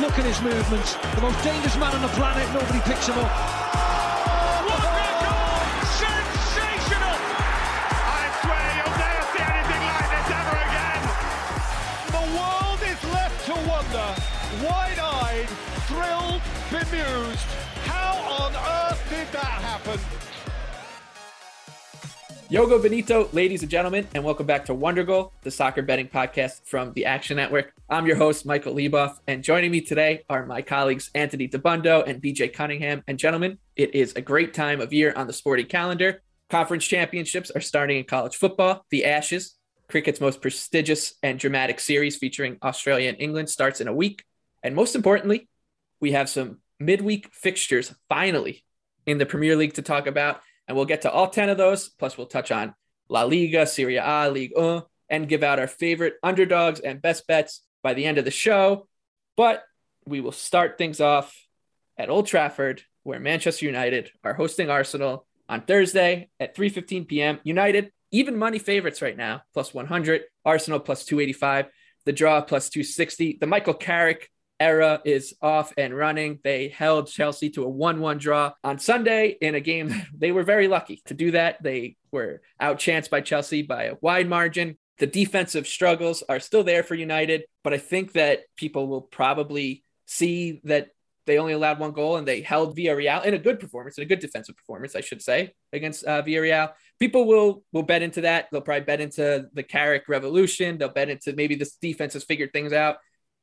Look at his movements. The most dangerous man on the planet. Nobody picks him up. What a goal! Sensational! I swear you'll never see anything like this ever again. The world is left to wonder, wide-eyed, thrilled, bemused. How on earth did that happen? Yogo Benito, ladies and gentlemen, and welcome back to Wondergoal, the soccer betting podcast from the Action Network. I'm your host, Michael Leboff, and joining me today are my colleagues Anthony Dabbundo and BJ Cunningham. And gentlemen, it is a great time of year on the sporting calendar. Conference championships are starting in college football. The Ashes, cricket's most prestigious and dramatic series featuring Australia and England, starts in a week. And most importantly, we have some midweek fixtures finally in the Premier League to talk about. And we'll get to all 10 of those. Plus, we'll touch on La Liga, Serie A, Ligue 1, and give out our favorite underdogs and best bets by the end of the show. But we will start things off at Old Trafford, where Manchester United are hosting Arsenal on Thursday at 3:15 p.m. United even money favorites right now, plus 100. Arsenal plus 285. The draw plus 260. The Michael Carrick era is off and running. They held Chelsea to a 1 1 draw on Sunday in a game. They were very lucky to do that. They were outchanced by Chelsea by a wide margin. The defensive struggles are still there for United, but I think that people will probably see that they only allowed one goal and they held Villarreal in a good performance, in a good defensive performance, I should say, against uh, Villarreal. People will will bet into that. They'll probably bet into the Carrick revolution. They'll bet into maybe this defense has figured things out.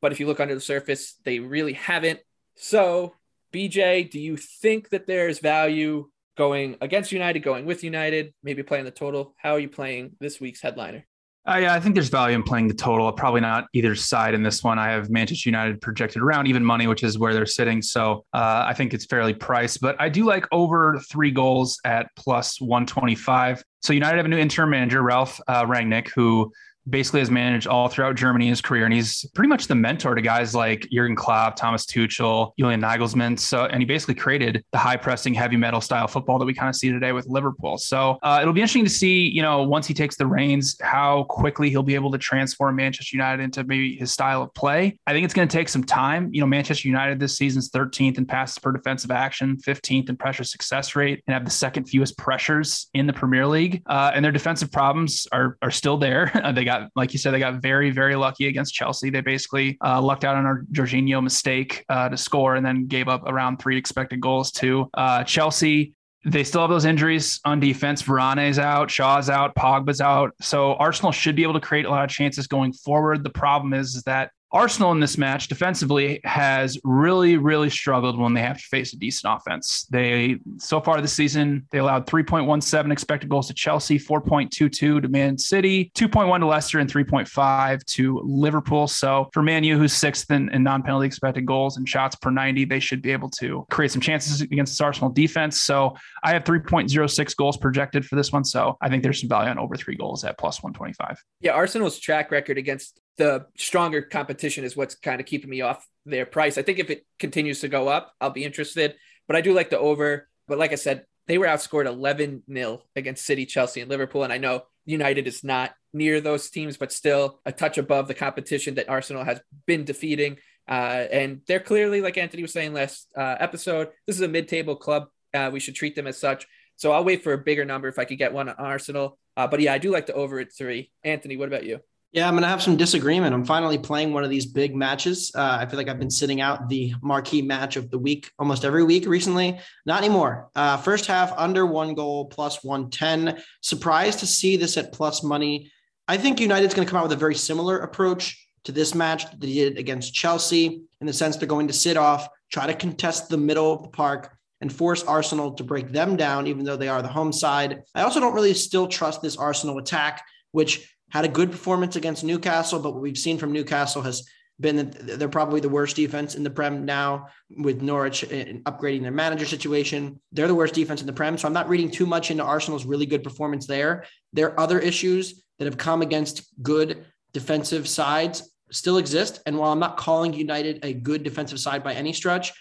But if you look under the surface, they really haven't. So, BJ, do you think that there's value going against United, going with United, maybe playing the total? How are you playing this week's headliner? Uh, yeah, I think there's value in playing the total. Probably not either side in this one. I have Manchester United projected around even money, which is where they're sitting. So uh, I think it's fairly priced, but I do like over three goals at plus 125. So United have a new interim manager, Ralph uh, Rangnick, who basically has managed all throughout Germany in his career, and he's pretty much the mentor to guys like Jurgen Klopp, Thomas Tuchel, Julian Nagelsmann. So, and he basically created the high pressing, heavy metal style football that we kind of see today with Liverpool. So, uh, it'll be interesting to see, you know, once he takes the reins, how quickly he'll be able to transform Manchester United into maybe his style of play. I think it's going to take some time. You know, Manchester United this season's 13th in passes per defensive action, 15th in pressure success rate, and have the second fewest pressures in the Premier League. Uh, and their defensive problems are are still there. they got got, like you said, they got very, very lucky against Chelsea. They basically uh, lucked out on our Jorginho mistake uh, to score and then gave up around three expected goals to uh, Chelsea. They still have those injuries on defense. Varane's out, Shaw's out, Pogba's out. So Arsenal should be able to create a lot of chances going forward. The problem is, is that Arsenal in this match defensively has really, really struggled when they have to face a decent offense. They so far this season they allowed 3.17 expected goals to Chelsea, 4.22 to Man City, 2.1 to Leicester, and 3.5 to Liverpool. So for Man U, who's sixth in, in non-penalty expected goals and shots per 90, they should be able to create some chances against this Arsenal defense. So I have 3.06 goals projected for this one. So I think there's some value on over three goals at plus 125. Yeah, Arsenal's track record against the stronger competition is what's kind of keeping me off their price. I think if it continues to go up, I'll be interested. But I do like the over. But like I said, they were outscored 11 0 against City, Chelsea, and Liverpool. And I know United is not near those teams, but still a touch above the competition that Arsenal has been defeating. Uh, and they're clearly, like Anthony was saying last uh, episode, this is a mid table club. Uh, we should treat them as such. So I'll wait for a bigger number if I could get one on Arsenal. Uh, but yeah, I do like the over at three. Anthony, what about you? Yeah, I'm going to have some disagreement. I'm finally playing one of these big matches. Uh, I feel like I've been sitting out the marquee match of the week almost every week recently. Not anymore. Uh, first half, under one goal, plus 110. Surprised to see this at plus money. I think United's going to come out with a very similar approach to this match that they did against Chelsea, in the sense they're going to sit off, try to contest the middle of the park, and force Arsenal to break them down, even though they are the home side. I also don't really still trust this Arsenal attack, which had a good performance against Newcastle, but what we've seen from Newcastle has been that they're probably the worst defense in the Prem now with Norwich uh, upgrading their manager situation. They're the worst defense in the Prem. So I'm not reading too much into Arsenal's really good performance there. There are other issues that have come against good defensive sides still exist. And while I'm not calling United a good defensive side by any stretch,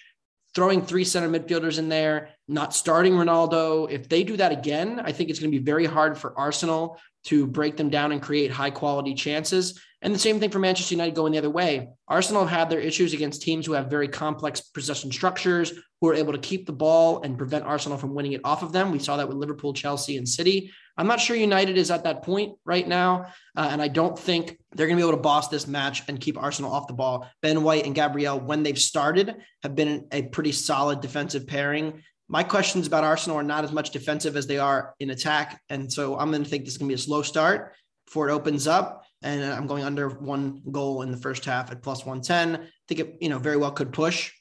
throwing three center midfielders in there, not starting Ronaldo, if they do that again, I think it's going to be very hard for Arsenal to break them down and create high quality chances. And the same thing for Manchester United going the other way. Arsenal have had their issues against teams who have very complex possession structures, who are able to keep the ball and prevent Arsenal from winning it off of them. We saw that with Liverpool, Chelsea, and City. I'm not sure United is at that point right now. Uh, and I don't think they're going to be able to boss this match and keep Arsenal off the ball. Ben White and Gabriel, when they've started, have been a pretty solid defensive pairing. My questions about Arsenal are not as much defensive as they are in attack. And so I'm going to think this is going to be a slow start before it opens up. And I'm going under one goal in the first half at plus 110. I think it, you know, very well could push.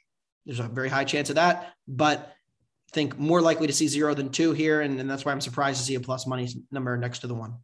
There's a very high chance of that, but think more likely to see zero than two here. And, and that's why I'm surprised to see a plus money number next to the one.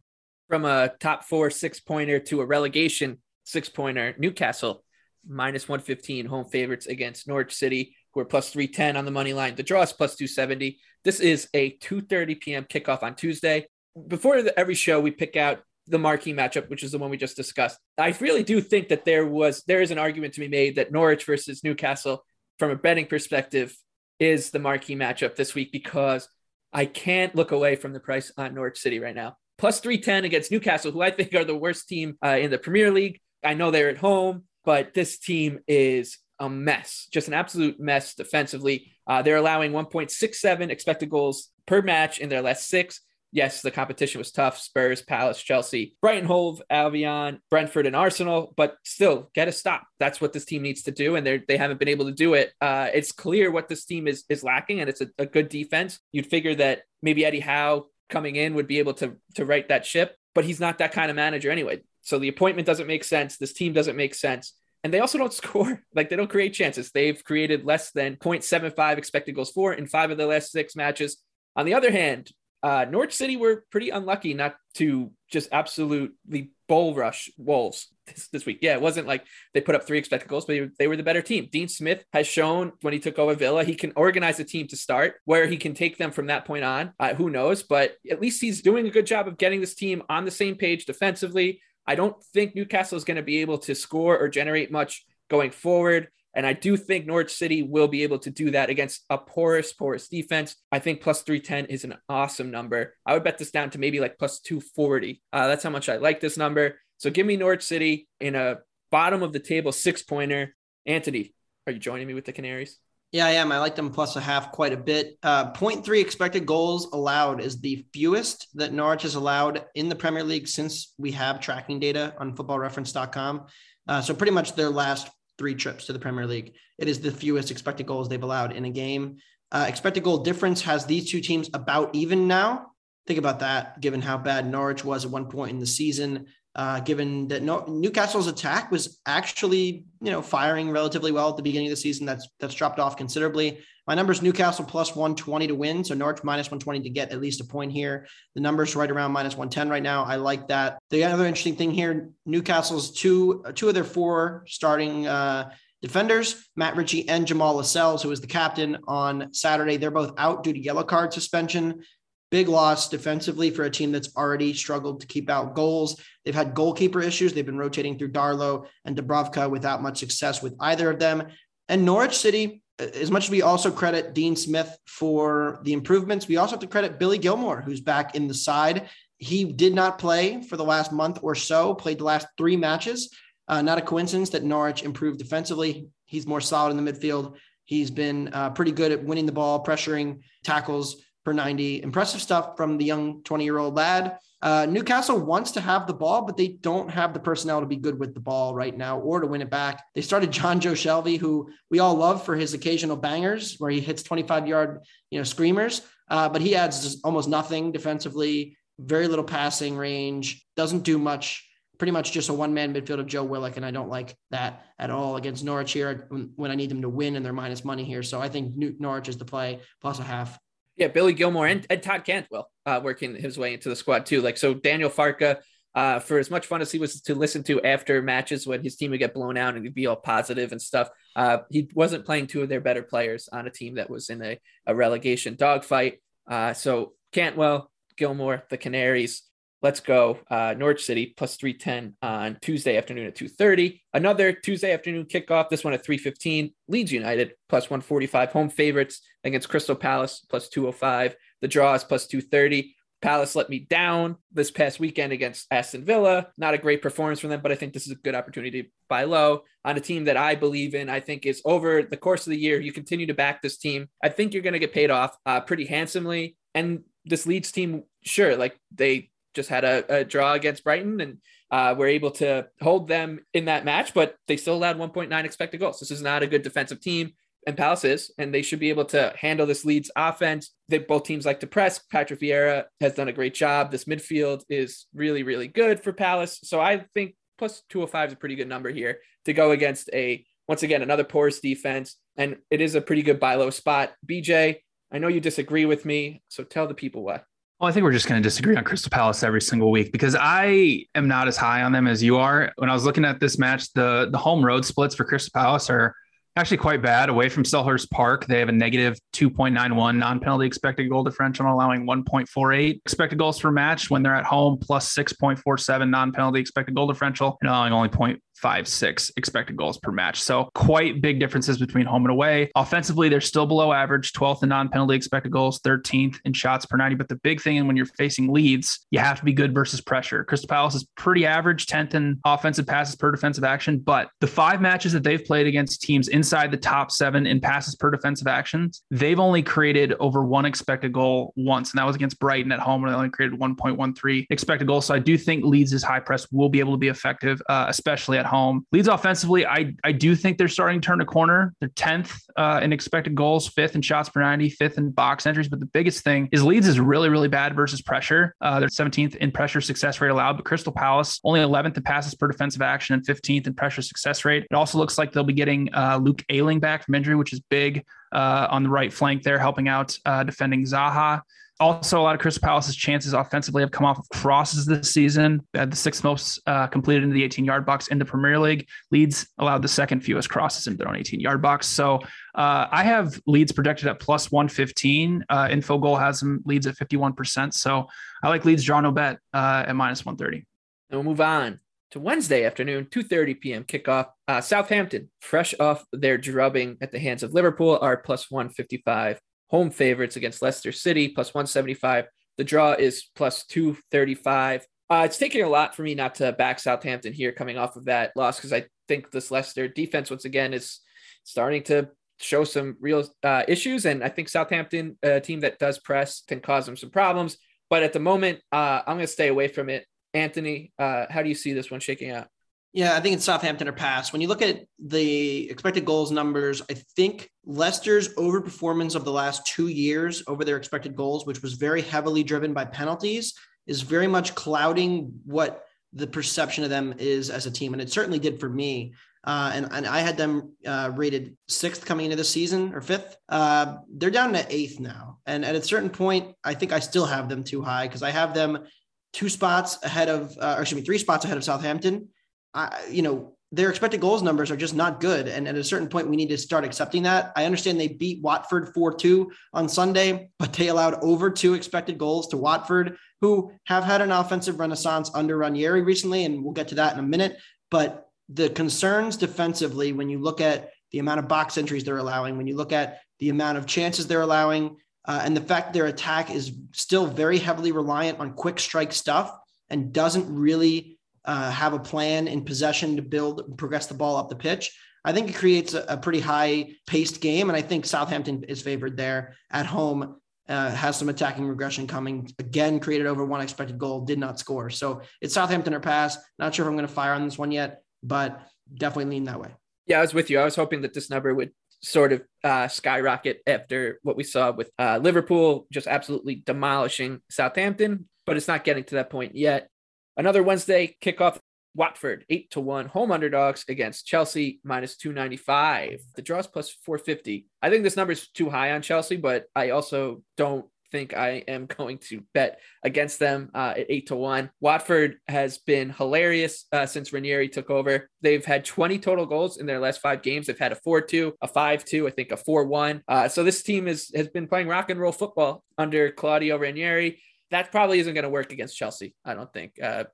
From a top four six pointer to a relegation six pointer, Newcastle minus 115 home favorites against Norwich City. We're plus 310 on the money line. The draw is plus 270. This is a 2:30 p.m. kickoff on Tuesday. Before the, every show, we pick out the marquee matchup, which is the one we just discussed. I really do think that there was there is an argument to be made that Norwich versus Newcastle, from a betting perspective, is the marquee matchup this week because I can't look away from the price on Norwich City right now. Plus 310 against Newcastle, who I think are the worst team uh, in the Premier League. I know they're at home, but this team is a mess, just an absolute mess defensively. Uh, they're allowing 1.67 expected goals per match in their last six. Yes, the competition was tough. Spurs, Palace, Chelsea, Brighton, Hove, Albion, Brentford, and Arsenal. But still, get a stop. That's what this team needs to do, and they they haven't been able to do it. Uh, it's clear what this team is is lacking, and it's a, a good defense. You'd figure that maybe Eddie Howe coming in would be able to to right that ship, but he's not that kind of manager anyway. So the appointment doesn't make sense. This team doesn't make sense and they also don't score. Like they don't create chances. They've created less than 0.75 expected goals for in five of the last six matches. On the other hand uh, norwich city were pretty unlucky not to just absolutely bull rush wolves this, this, week. Yeah it wasn't like they put up three expected goals but they were the better team. Dean smith has shown when he took over villa he can organize a team to start where he can take them from that point on. Uh, who knows? But at least he's doing a good job of getting this team on the same page defensively I don't think Newcastle is going to be able to score or generate much going forward. And I do think Norwich City will be able to do that against a porous, porous defense. I think plus 310 is an awesome number. I would bet this down to maybe like plus 240. Uh, that's how much I like this number. So give me Norwich City in a bottom of the table six pointer. Anthony, are you joining me with the Canaries? Yeah, I am. I like them plus a half quite a bit. Uh, 0.3 expected goals allowed is the fewest that Norwich has allowed in the Premier League since we have tracking data on footballreference.com. Uh, so, pretty much their last three trips to the Premier League, it is the fewest expected goals they've allowed in a game. Uh, expected goal difference has these two teams about even now. Think about that, given how bad Norwich was at one point in the season. Uh, given that no, Newcastle's attack was actually, you know, firing relatively well at the beginning of the season. That's that's dropped off considerably. My number is Newcastle plus 120 to win. So Norwich minus 120 to get at least a point here. The number's right around minus 110 right now. I like that. The other interesting thing here, Newcastle's two two of their four starting uh, defenders, Matt Ritchie and Jamal Lascelles, who was the captain on Saturday. They're both out due to yellow card suspension. Big loss defensively for a team that's already struggled to keep out goals. They've had goalkeeper issues. They've been rotating through Darlow and Dubravka without much success with either of them. And Norwich City, as much as we also credit Dean Smith for the improvements, we also have to credit Billy Gilmour, who's back in the side. He did not play for the last month or so, played the last three matches. Uh, not a coincidence that Norwich improved defensively. He's more solid in the midfield. He's been uh, pretty good at winning the ball, pressuring tackles per 90. Impressive stuff from the young 20 year old lad. Uh, Newcastle wants to have the ball, but they don't have the personnel to be good with the ball right now or to win it back. They started Jonjo Shelvey, who we all love for his occasional bangers where he hits 25 yard, you know, screamers, uh, but he adds almost nothing defensively, very little passing range, doesn't do much. Pretty much just a one man midfield of Joe Willock. And I don't like that at all against Norwich here when I need them to win and they're minus money here. So I think Norwich is the play plus a half. Yeah, Billy Gilmour and, and Todd Cantwell uh, working his way into the squad too. Like so, Daniel Farke. Uh, for as much fun as he was to listen to after matches when his team would get blown out and he'd be all positive and stuff, uh, he wasn't playing two of their better players on a team that was in a, a relegation dogfight. Uh, so Cantwell, Gilmour, the Canaries, let's go uh, Norwich City plus 310 on Tuesday afternoon at 2.30. Another Tuesday afternoon kickoff, this one at 3.15. Leeds United plus 145. Home favorites against Crystal Palace plus 205. The draw is plus 230. Palace let me down this past weekend against Aston Villa. Not a great performance from them, but I think this is a good opportunity to buy low on a team that I believe in. I think is over the course of the year, you continue to back this team. I think you're going to get paid off uh, pretty handsomely. And this Leeds team, sure, like they just had a, a draw against Brighton and uh, were able to hold them in that match, but they still allowed 1.9 expected goals. This is not a good defensive team, and Palace is, and they should be able to handle this Leeds offense. They both teams like to press. Patrick Vieira has done a great job. This midfield is really, really good for Palace. So I think plus 205 is a pretty good number here to go against a once again another porous defense, and it is a pretty good buy low spot. BJ, I know you disagree with me, so tell the people why. Well, I think we're just going to disagree on Crystal Palace every single week because I am not as high on them as you are. When I was looking at this match, the the home road splits for Crystal Palace are actually quite bad. Away from Selhurst Park, they have a negative 2.91 non penalty expected goal differential, allowing 1.48 expected goals per match. When they're at home, plus 6.47 non penalty expected goal differential, and allowing only point five, six expected goals per match. So quite big differences between home and away. Offensively, they're still below average, 12th in non-penalty expected goals, 13th in shots per 90. But the big thing and when you're facing Leeds, you have to be good versus pressure. Crystal Palace is pretty average, 10th in offensive passes per defensive action. But the five matches that they've played against teams inside the top seven in passes per defensive actions, they've only created over one expected goal once. And that was against Brighton at home, where they only created 1.13 expected goals. So I do think Leeds' high press will be able to be effective, uh, especially at home. Leeds offensively, I I do think they're starting to turn a corner. They're 10th uh, in expected goals, fifth in shots per 90, fifth in box entries. But the biggest thing is Leeds is really, really bad versus pressure. Uh, they're 17th in pressure success rate allowed, but Crystal Palace only 11th in passes per defensive action and 15th in pressure success rate. It also looks like they'll be getting uh, Luke Ayling back from injury, which is big uh, on the right flank there, helping out uh, defending Zaha. Also, a lot of Crystal Palace's chances offensively have come off of crosses this season. They had the sixth most uh, completed into the 18 yard box in the Premier League. Leeds allowed the second fewest crosses into their own 18 yard box. So uh, I have Leeds projected at plus 115. Uh, Infogol has them Leeds at 51%. So I like Leeds draw no bet uh, at minus 130. And we'll move on to Wednesday afternoon, 2:30 p.m. kickoff. Uh, Southampton, fresh off their drubbing at the hands of Liverpool, are plus 155 home favorites against Leicester City, plus 175. The draw is plus 235. Uh, it's taking a lot for me not to back Southampton here coming off of that loss because I think this Leicester defense, once again, is starting to show some real uh, issues. And I think Southampton, a team that does press, can cause them some problems. But at the moment, uh, I'm going to stay away from it. Anthony, uh, how do you see this one shaking out? Yeah, I think it's Southampton or pass. When you look at the expected goals numbers, I think Leicester's overperformance of the last two years over their expected goals, which was very heavily driven by penalties, is very much clouding what the perception of them is as a team. And it certainly did for me. Uh, and, and I had them uh, rated sixth coming into the season or fifth. Uh, they're down to eighth now. And at a certain point, I think I still have them too high because I have them two spots ahead of, uh, or excuse me, three spots ahead of Southampton. I, you know, their expected goals numbers are just not good. And at a certain point, we need to start accepting that. I understand they beat Watford 4 2 on Sunday, but they allowed over two expected goals to Watford, who have had an offensive renaissance under Ranieri recently. And we'll get to that in a minute. But the concerns defensively, when you look at the amount of box entries they're allowing, when you look at the amount of chances they're allowing, uh, and the fact their attack is still very heavily reliant on quick strike stuff and doesn't really uh, have a plan in possession to build progress the ball up the pitch. I think it creates a, a pretty high paced game. And I think Southampton is favored there at home, uh, has some attacking regression coming. Again, created over one expected goal, did not score. So it's Southampton or pass. Not sure if I'm going to fire on this one yet, but definitely lean that way. Yeah, I was with you. I was hoping that this number would sort of uh, skyrocket after what we saw with uh, Liverpool just absolutely demolishing Southampton, but it's not getting to that point yet. Another Wednesday kickoff. Watford eight to one home underdogs against Chelsea minus two ninety five. The draws plus four fifty. I think this number is too high on Chelsea, but I also don't think I am going to bet against them uh, at eight to one. Watford has been hilarious uh, since Ranieri took over. They've had 20 total goals in their last five games. They've had a 4 2, a 5 2, I think a 4 1. Uh, so this team is, has been playing rock and roll football under Claudio Ranieri that probably isn't going to work against Chelsea. I don't think. Uh,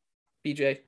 BJ,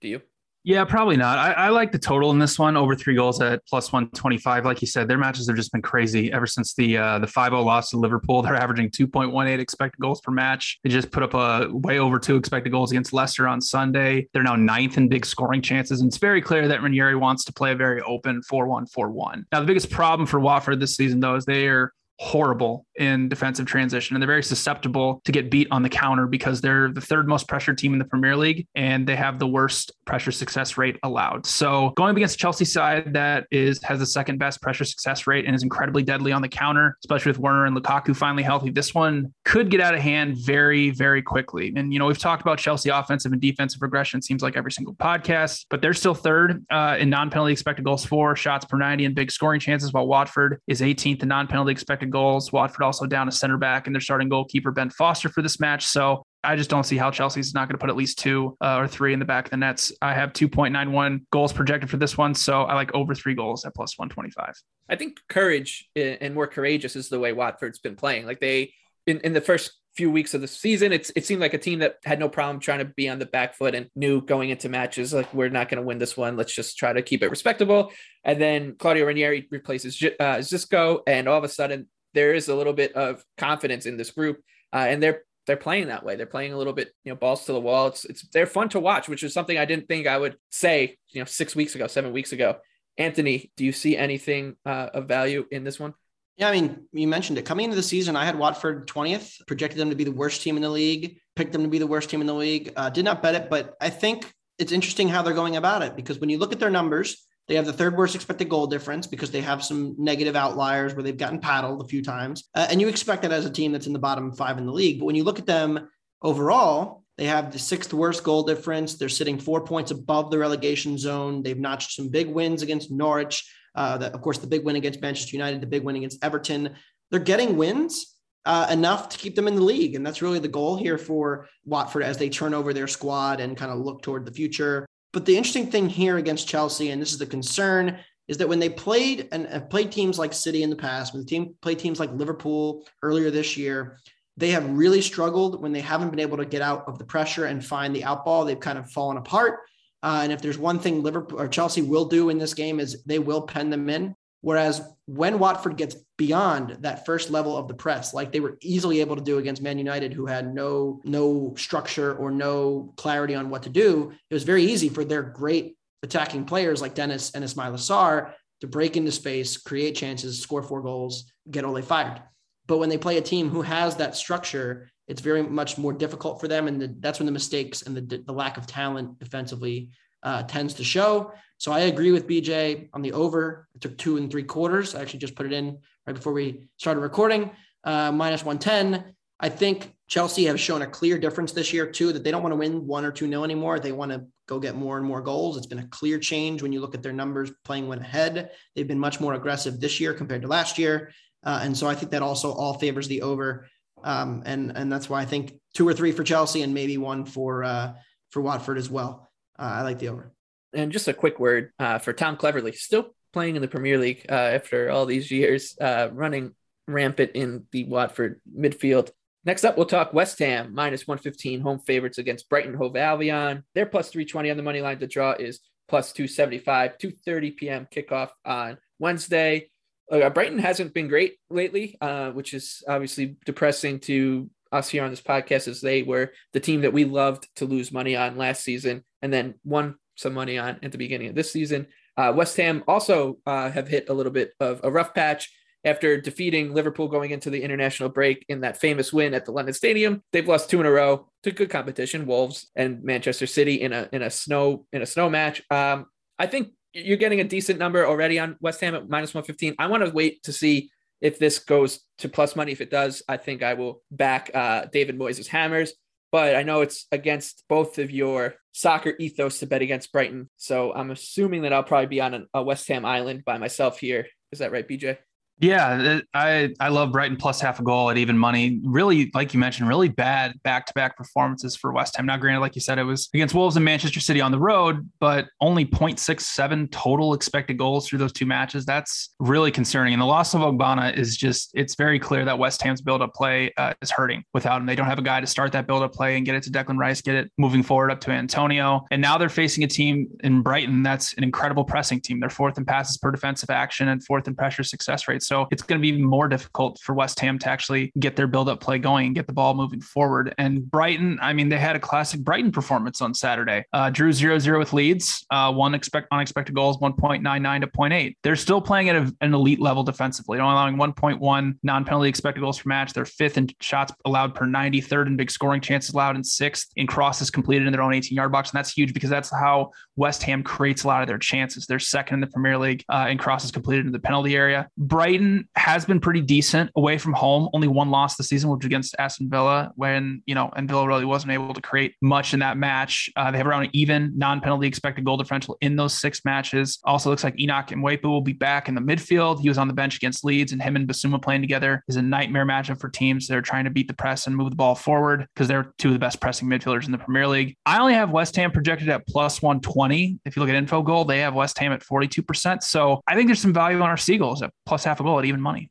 do you? Yeah, probably not. I, I, like the total in this one over three goals at plus one twenty five. Like you said, their matches have just been crazy ever since the uh, the five zero loss to Liverpool. They're averaging two point one eight expected goals per match. They just put up a way over two expected goals against Leicester on Sunday. They're now ninth in big scoring chances, and it's very clear that Ranieri wants to play a very open four one four one. Now, the biggest problem for Watford this season, though, is they are horrible in defensive transition and they're very susceptible to get beat on the counter because they're the third most pressured team in the Premier League and they have the worst pressure success rate allowed. So going against Chelsea side that is has the second best pressure success rate and is incredibly deadly on the counter, especially with Werner and Lukaku finally healthy. This one could get out of hand very very quickly. And you know, we've talked about Chelsea offensive and defensive regression seems like every single podcast, but they're still third uh, in non-penalty expected goals for, shots per 90 and big scoring chances while Watford is 18th in non-penalty expected goals. Watford also down a center back and their starting goalkeeper, Ben Foster, for this match. So I just don't see how Chelsea's not going to put at least two uh, or three in the back of the nets. I have 2.91 goals projected for this one. So I like over three goals at plus 125. I think courage and more courageous is the way Watford's been playing. Like they, in, in the first few weeks of the season, it's it seemed like a team that had no problem trying to be on the back foot and knew going into matches like we're not going to win this one. Let's just try to keep it respectable. And then Claudio Ranieri replaces uh, Xisco, and all of a sudden there is a little bit of confidence in this group, uh, and they're they're playing that way. They're playing a little bit, you know, balls to the wall. It's it's they're fun to watch, which is something I didn't think I would say, you know, six weeks ago, seven weeks ago. Anthony, do you see anything uh, of value in this one? Yeah, I mean, you mentioned it. Coming into the season, I had Watford 20th, projected them to be the worst team in the league, picked them to be the worst team in the league. Uh, did not bet it, but I think it's interesting how they're going about it because when you look at their numbers, they have the third worst expected goal difference because they have some negative outliers where they've gotten paddled a few times. Uh, and you expect that as a team that's in the bottom five in the league. But when you look at them overall, they have the sixth worst goal difference. They're sitting four points above the relegation zone. They've notched some big wins against Norwich. Uh, of course, the big win against Manchester United, the big win against Everton. They're getting wins uh, enough to keep them in the league. And that's really the goal here for Watford as they turn over their squad and kind of look toward the future. But the interesting thing here against Chelsea, and this is the concern, is that when they played and have played teams like City in the past, when the team played teams like Liverpool earlier this year, they have really struggled when they haven't been able to get out of the pressure and find the outball. They've kind of fallen apart. Uh, and if there's one thing Liverpool or Chelsea will do in this game is they will pen them in. Whereas when Watford gets beyond that first level of the press, like they were easily able to do against Man United, who had no no structure or no clarity on what to do, it was very easy for their great attacking players like Dennis and Ismaila Sarr to break into space, create chances, score four goals, get Ole fired. But when they play a team who has that structure, it's very much more difficult for them, and the, that's when the mistakes and the, the lack of talent defensively uh, tends to show. So I agree with BJ on the over. It took two and three quarters. I actually just put it in right before we started recording, uh, minus 110. I think Chelsea have shown a clear difference this year too that they don't want to win one or two nil anymore. They want to go get more and more goals. It's been a clear change when you look at their numbers playing when ahead. They've been much more aggressive this year compared to last year, uh, and so I think that also all favors the over. Um, and and that's why I think two or three for Chelsea and maybe one for uh, for Watford as well. Uh, I like the over. And just a quick word uh, for Tom Cleverley, still playing in the Premier League uh, after all these years, running rampant in the Watford midfield. Next up, we'll talk West Ham minus 115 home favorites against Brighton Hove Albion. Their plus 320 on the money line. The draw is plus 275, 2:30 p.m. kickoff on Wednesday. Uh, Brighton hasn't been great lately, uh, which is obviously depressing to us here on this podcast, as they were the team that we loved to lose money on last season, and then won some money on at the beginning of this season. Uh, West Ham also uh, have hit a little bit of a rough patch after defeating Liverpool going into the international break in that famous win at the London Stadium. They've lost two in a row to good competition, Wolves and Manchester City in a in a snow in a snow match. Um, I think you're getting a decent number already on West Ham at minus 115. I want to wait to see if this goes to plus money. If it does, I think I will back uh, David Moyes' Hammers. But I know it's against both of your soccer ethos to bet against Brighton. So I'm assuming that I'll probably be on a West Ham island by myself here. Is that right, BJ? Yeah, I I love Brighton plus half a goal at even money. Really, like you mentioned, really bad back to back performances for West Ham. Now, granted, like you said, it was against Wolves and Manchester City on the road, but only 0.67 total expected goals through those two matches. That's really concerning. And the loss of Ogbonna is just, it's very clear that West Ham's build up play uh, is hurting without him. They don't have a guy to start that build up play and get it to Declan Rice, get it moving forward up to Antonio. And now they're facing a team in Brighton that's an incredible pressing team. They're fourth in passes per defensive action and fourth in pressure success rate. So it's going to be more difficult for West Ham to actually get their build up play going and get the ball moving forward. And Brighton, I mean, they had a classic Brighton performance on Saturday. Uh, drew 0 0 with Leeds, uh, one expect unexpected goals, 1.99 to 0.8. They're still playing at a, an elite level defensively, only allowing 1.1 non penalty expected goals per match. They're fifth in shots allowed per 90, third in big scoring chances allowed, and sixth in crosses completed in their own 18 yard box. And that's huge because that's how West Ham creates a lot of their chances. They're second in the Premier League uh, in crosses completed in the penalty area. Brighton has been pretty decent away from home. Only one loss this season, which was against Aston Villa, when you know, and Villa really wasn't able to create much in that match. Uh, they have around an even non-penalty expected goal differential in those six matches. Also, looks like Enoch and Mwepu will be back in the midfield. He was on the bench against Leeds, and him and Bissouma playing together is a nightmare matchup for teams that are trying to beat the press and move the ball forward because they're two of the best pressing midfielders in the Premier League. I only have West Ham projected at plus 120. If you look at Infogol, they have West Ham at 42%. So I think there's some value on our Seagulls at plus half a goal at even money.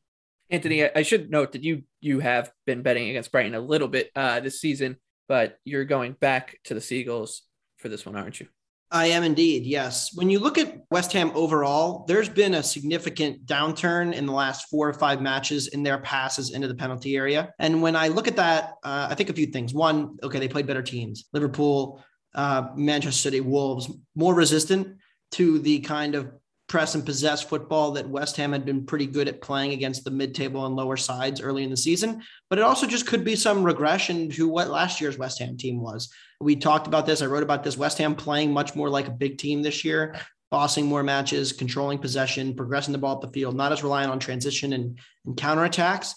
Anthony, I should note that you you have been betting against Brighton a little bit uh, this season, but you're going back to the Seagulls for this one, aren't you? I am indeed. Yes. When you look at West Ham overall, there's been a significant downturn in the last four or five matches in their passes into the penalty area. And when I look at that, uh, I think a few things. One, okay, they played better teams. Liverpool, uh, Manchester City, Wolves, more resistant to the kind of press and possess football that West Ham had been pretty good at playing against the mid-table and lower sides early in the season. But it also just could be some regression to what last year's West Ham team was. We talked about this. I wrote about this. West Ham playing much more like a big team this year, bossing more matches, controlling possession, progressing the ball up the field, not as reliant on transition and, and counterattacks.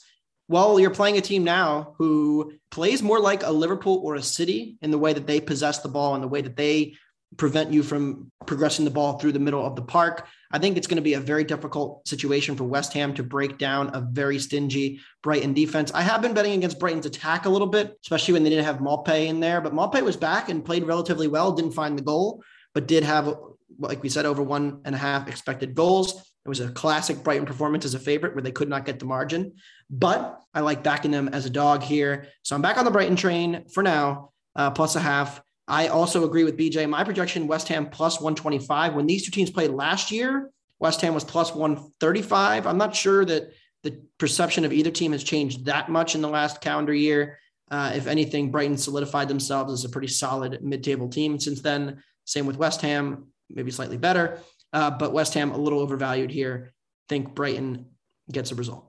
Well, you're playing a team now who plays more like a Liverpool or a City in the way that they possess the ball and the way that they prevent you from progressing the ball through the middle of the park. I think it's going to be a very difficult situation for West Ham to break down a very stingy Brighton defense. I have been betting against Brighton's attack a little bit, especially when they didn't have Maupay in there, but Maupay was back and played relatively well, didn't find the goal, but did have, like we said, over one and a half expected goals. It was a classic Brighton performance as a favorite where they could not get the margin, but I like backing them as a dog here. So I'm back on the Brighton train for now, uh, plus a half. I also agree with BJ. My projection West Ham plus 125. When these two teams played last year, West Ham was plus 135. I'm not sure that the perception of either team has changed that much in the last calendar year. Uh, if anything, Brighton solidified themselves as a pretty solid mid table team since then. Same with West Ham, maybe slightly better, uh, but West Ham a little overvalued here. Think Brighton gets a result.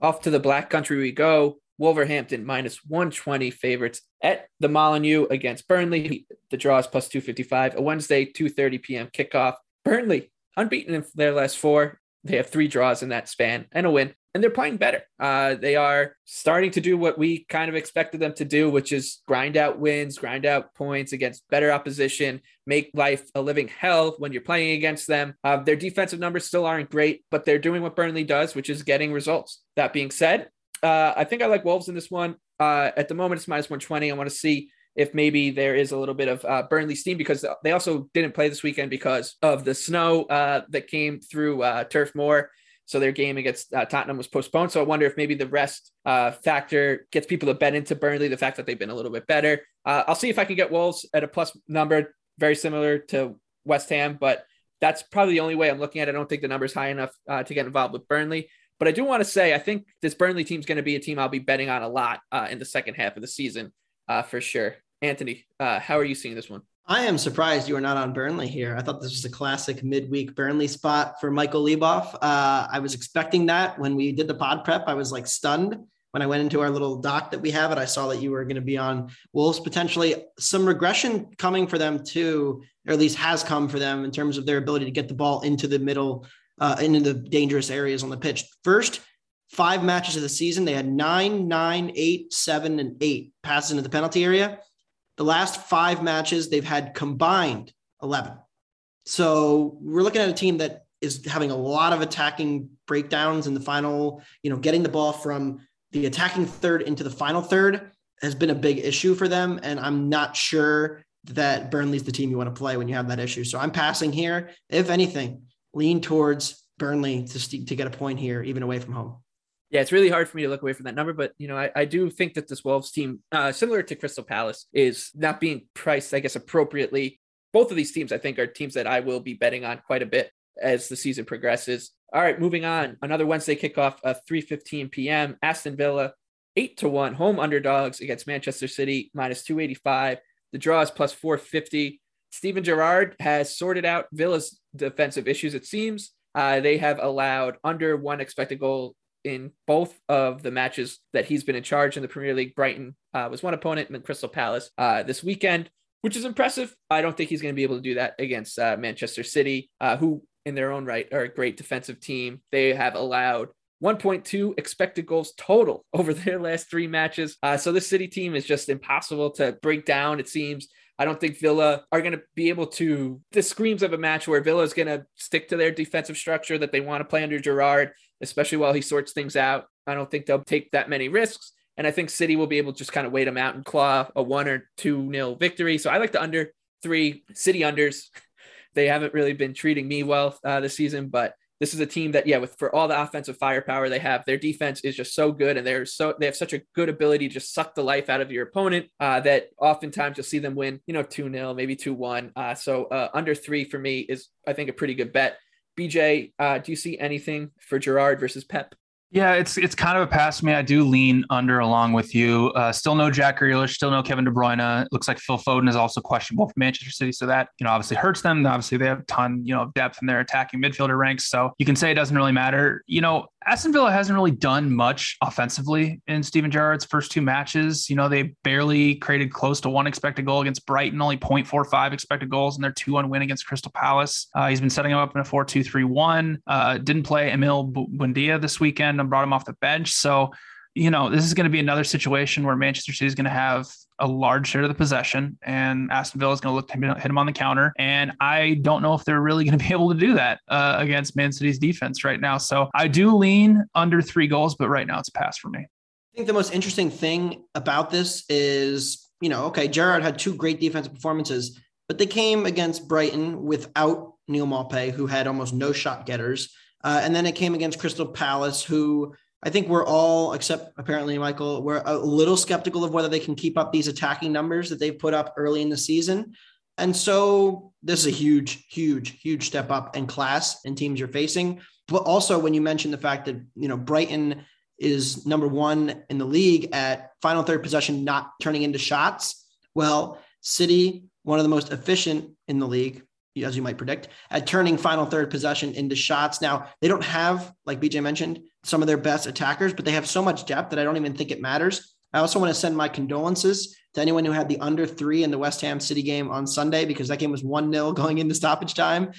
Off to the Black Country we go. Wolverhampton minus 120 favorites at the Molineux against Burnley. The draw is plus 255. A Wednesday, 2:30 p.m. kickoff. Burnley unbeaten in their last four. They have three draws in that span and a win. and they're playing better. Uh, they are starting to do what we kind of expected them to do, which is grind out wins, grind out points against better opposition, make life a living hell when you're playing against them. Uh, their defensive numbers still aren't great, but they're doing what Burnley does, which is getting results. That being said, uh, I think I like Wolves in this one. Uh, at the moment, it's minus 120. I want to see if maybe there is a little bit of uh, Burnley steam because they also didn't play this weekend because of the snow uh, that came through uh, Turf Moor. So their game against uh, Tottenham was postponed. So I wonder if maybe the rest uh, factor gets people to bet into Burnley, the fact that they've been a little bit better. Uh, I'll see if I can get Wolves at a plus number, very similar to West Ham, but that's probably the only way I'm looking at it. I don't think the number's high enough to get involved with Burnley. But I do want to say, I think this Burnley team is going to be a team I'll be betting on a lot uh, in the second half of the season uh, for sure. Anthony, how are you seeing this one? I am surprised you are not on Burnley here. I thought this was a classic midweek Burnley spot for Michael Leboff. Uh, I was expecting that when we did the pod prep. I was like stunned when I went into our little doc that we have and I saw that you were going to be on Wolves potentially. Some regression coming for them too, or at least has come for them in terms of their ability to get the ball into the middle, uh, into the dangerous areas on the pitch. First, five matches of the season, they had nine, nine, eight, seven, and eight passes into the penalty area. The last five matches, they've had combined 11. So we're looking at a team that is having a lot of attacking breakdowns in the final, you know, getting the ball from the attacking third into the final third has been a big issue for them. And I'm not sure that Burnley's the team you want to play when you have that issue. So I'm passing here. If anything, lean towards Burnley to, to get a point here, even away from home yeah, it's really hard for me to look away from that number, but you know, I, I do think that this Wolves team, uh, similar to Crystal Palace, is not being priced, I guess, appropriately. Both of these teams, I think, are teams that I will be betting on quite a bit as the season progresses. All right, moving on. Another Wednesday kickoff, uh, 3:15 p.m. Aston Villa, eight to one home underdogs against Manchester City, minus 285. The draw is plus 450. Steven Gerrard has sorted out Villa's defensive issues. It seems uh, they have allowed under one expected goal in both of the matches that he's been in charge in the Premier League. Brighton uh, was one opponent, and Crystal Palace uh, this weekend, which is impressive. I don't think he's going to be able to do that against uh, Manchester City, uh, who in their own right are a great defensive team. They have allowed 1.2 expected goals total over their last three matches. Uh, so this City team is just impossible to break down. It seems. I don't think Villa are going to be able to. This screams of a match where Villa is going to stick to their defensive structure that they want to play under Gerrard, especially while he sorts things out. I don't think they'll take that many risks. And I think City will be able to just kind of wait them out and claw a one or two nil victory. So I like the under three City unders. They haven't really been treating me well uh, this season, but this is a team that, yeah, with for all the offensive firepower they have, their defense is just so good, and they're so they have such a good ability to just suck the life out of your opponent uh, that oftentimes you'll see them win, you know, two 0 maybe two one. Uh, so uh, under three for me is I think a pretty good bet. BJ, uh, do you see anything for Gerrard versus Pep? Yeah, it's it's kind of a pass me. I do lean under along with you. Uh, still no Jack Grealish, still no Kevin De Bruyne. Looks like Phil Foden is also questionable for Manchester City, so that you know obviously hurts them. Obviously, they have a ton you know of depth in their attacking midfielder ranks, so you can say it doesn't really matter. You know, Aston Villa hasn't really done much offensively in Steven Gerrard's first two matches. You know, they barely created close to one expected goal against Brighton, only 0.45 expected goals in their 2 1 win against Crystal Palace. Uh, he's been setting up in a 4 2 3 1. Uh, didn't play Emil Buendia this weekend and brought him off the bench. So, you know, this is going to be another situation where Manchester City is going to have a large share of the possession, and Aston Villa is going to look to hit him on the counter. And I don't know if they're really going to be able to do that uh, against Man City's defense right now. So I do lean under three goals, but right now it's a pass for me. I think the most interesting thing about this is, you know, okay, Gerrard had two great defensive performances, but they came against Brighton without Neal Maupay, who had almost no shot getters. Uh, and then it came against Crystal Palace, who I think we're all, except apparently Michael, we're a little skeptical of whether they can keep up these attacking numbers that they've put up early in the season. And so this is a huge, huge, huge step up in class and teams you're facing. But also when you mentioned the fact that, you know, Brighton is number one in the league at final third possession, not turning into shots. Well, City, one of the most efficient in the league, as you might predict, at turning final third possession into shots. Now, they don't have, like BJ mentioned, some of their best attackers, but they have so much depth that I don't even think it matters. I also want to send my condolences to anyone who had the under three in the West Ham City game on Sunday because that game was 1 0 going into stoppage time.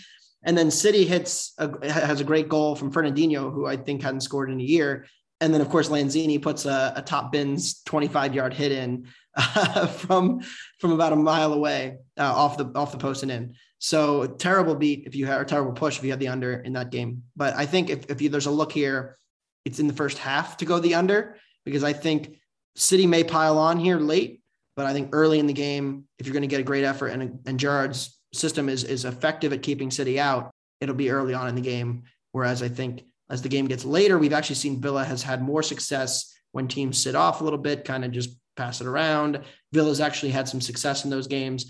And then City hits a, has a great goal from Fernandinho, who I think hadn't scored in a year. And then of course Lanzini puts a, a top bins 25 yard hit in uh, from from about a mile away uh, off the off the post and in. So terrible beat if you had a terrible push if you had the under in that game. But I think if, if you, there's a look here, it's in the first half to go the under because I think City may pile on here late, but I think early in the game, if you're going to get a great effort and, and Gerrard's system is, is effective at keeping City out, it'll be early on in the game. Whereas I think as the game gets later, we've actually seen Villa has had more success when teams sit off a little bit, kind of just pass it around. Villa's actually had some success in those games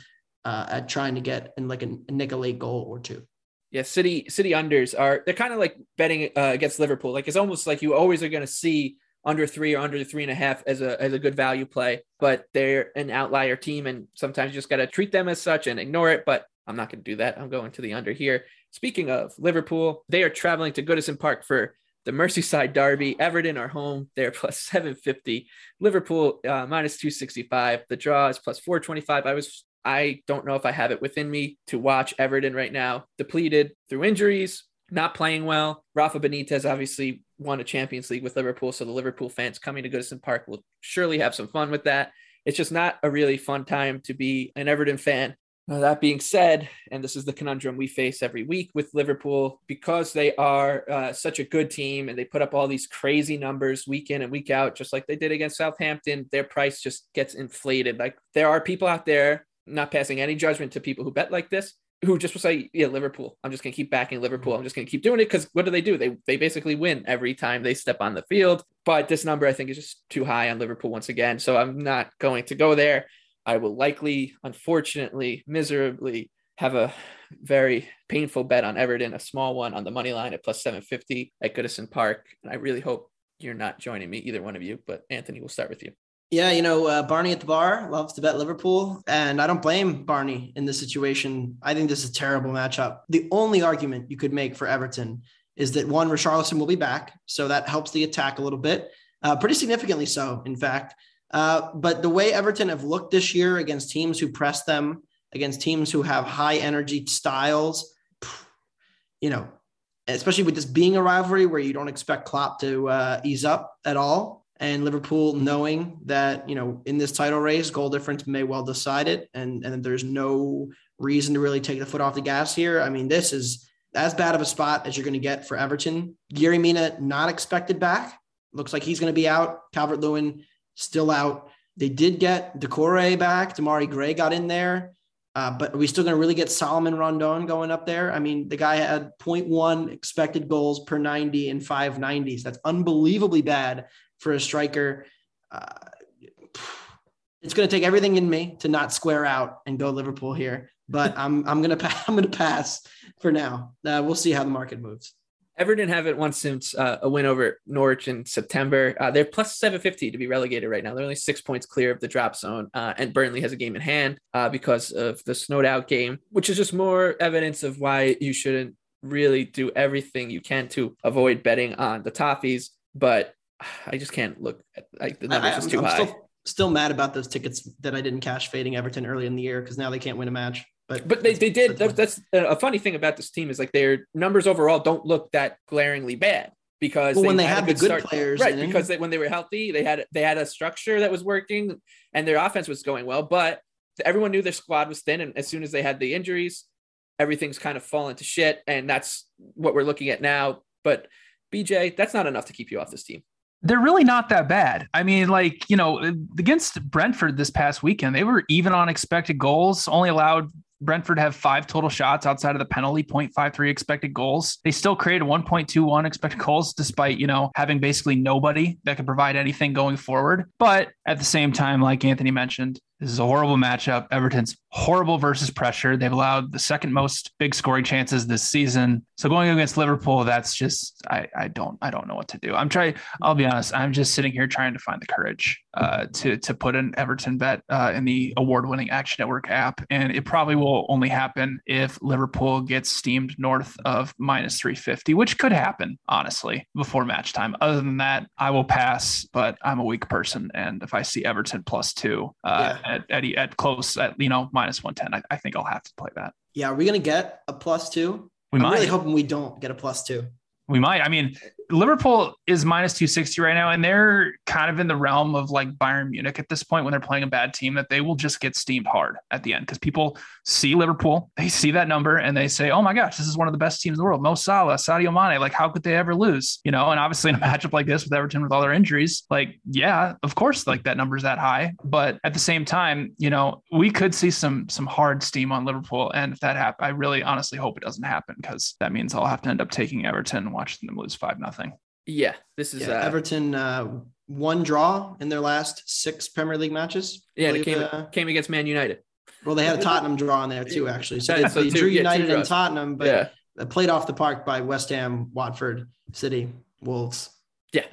uh, at trying to get in like a, a late goal or two. Yeah, city city unders are they're kind of like betting uh, against Liverpool. Like it's almost like you always are going to see under three or under three and a half as a as a good value play, but they're an outlier team, and sometimes you just got to treat them as such and ignore it. But I'm not going to do that. I'm going to the under here. Speaking of Liverpool, they are traveling to Goodison Park for the Merseyside Derby. Everton are home. They're plus 750. Liverpool uh, minus 265. The draw is plus 425. I was I don't know if I have it within me to watch Everton right now, depleted through injuries, not playing well. Rafa Benitez obviously won a Champions League with Liverpool, so the Liverpool fans coming to Goodison Park will surely have some fun with that. It's just not a really fun time to be an Everton fan. Now, that being said, and this is the conundrum we face every week with Liverpool, because they are uh, such a good team and they put up all these crazy numbers week in and week out, just like they did against Southampton, their price just gets inflated. Like there are people out there not passing any judgment to people who bet like this, who just will say, "Yeah, Liverpool. I'm just going to keep backing Liverpool. Mm-hmm. I'm just going to keep doing it because what do they do? They they basically win every time they step on the field. But this number I think is just too high on Liverpool once again, so I'm not going to go there. I will likely, unfortunately, miserably have a very painful bet on Everton, a small one on the money line at plus 750 at Goodison Park, and I really hope you're not joining me, either one of you. But Anthony, we'll start with you. Yeah, you know, uh, Barney at the bar loves to bet Liverpool, and I don't blame Barney in this situation. I think this is a terrible matchup. The only argument you could make for Everton is that one, Richarlison will be back, so that helps the attack a little bit, uh, pretty significantly so, in fact. Uh, but the way Everton have looked this year against teams who press them, against teams who have high energy styles, you know, especially with this being a rivalry where you don't expect Klopp to uh, ease up at all and Liverpool knowing that you know in this title race, goal difference may well decide it, and and there's no reason to really take the foot off the gas here. I mean, this is as bad of a spot as you're going to get for Everton. Yerry Mina not expected back. Looks like he's going to be out. Calvert Lewin still out. They did get Doucouré back. Demarai Gray got in there. Uh, but are we still going to really get Solomon Rondon going up there? I mean, the guy had 0.1 expected goals per 90 and 590s. That's unbelievably bad for a striker. Uh, it's going to take everything in me to not square out and go Liverpool here, but I'm I'm going to I'm going to pass for now. Uh, we'll see how the market moves. Everton haven't won since uh, a win over Norwich in September. Uh, they're plus 750 to be relegated right now. They're only six points clear of the drop zone. Uh, and Burnley has a game in hand uh, because of the snowed out game, which is just more evidence of why you shouldn't really do everything you can to avoid betting on the Toffees. But I just can't look at like the numbers I, is too I'm high. Still, still mad about those tickets that I didn't cash fading Everton early in the year because now they can't win a match. But but they, they did. That's, that's a funny thing about this team is like their numbers overall don't look that glaringly bad because well, they when they had, the good start, players, right? Because they, when they were healthy, they had they had a structure that was working and their offense was going well. But everyone knew their squad was thin, and as soon as they had the injuries, everything's kind of fallen to shit. And that's what we're looking at now. But BJ, that's not enough to keep you off this team they're really not that bad. I mean, like, you know, against Brentford this past weekend, they were even on expected goals, only allowed Brentford have five total shots outside of the penalty, 0.53 expected goals. They still created 1.21 expected goals despite, you know, having basically nobody that could provide anything going forward. But at the same time, like Anthony mentioned, this is a horrible matchup. Everton's horrible versus pressure. They've allowed the second most big scoring chances this season. So going against Liverpool, that's just I, I don't I don't know what to do. I'm trying. I'll be honest. I'm just sitting here trying to find the courage uh, to to put an Everton bet uh, in the award-winning Action Network app, and it probably will only happen if Liverpool gets steamed north of minus 350, which could happen honestly before match time. Other than that, I will pass. But I'm a weak person, and if I see Everton plus two uh, yeah at, at, at close at you know minus 110 I, I think i'll have to play that yeah are we gonna get a plus two We I'm might. really hoping we don't get a plus two. We might. I mean, Liverpool is minus 260 right now, and they're kind of in the realm of like Bayern Munich at this point when they're playing a bad team that they will just get steamed hard at the end because people see Liverpool, they see that number, and they say, oh my gosh, this is one of the best teams in the world. Mo Salah, Sadio Mane, like how could they ever lose? You know, and obviously in a matchup like this with Everton with all their injuries, like, yeah, of course, like that number's that high. But at the same time, you know, we could see some some hard steam on Liverpool. And if that happens, I really honestly hope it doesn't happen because that means I'll have to end up taking Everton and watching them lose five nothing. Yeah, this is Yeah, uh, Everton uh, one draw in their last six Premier League matches. Yeah, I it came, uh, came against Man United. well, they had a Tottenham draw in there too, actually. So they, so they two- drew yeah, United and. Tottenham, but yeah, played off the park by West Ham, Watford, City, Wolves. yeah,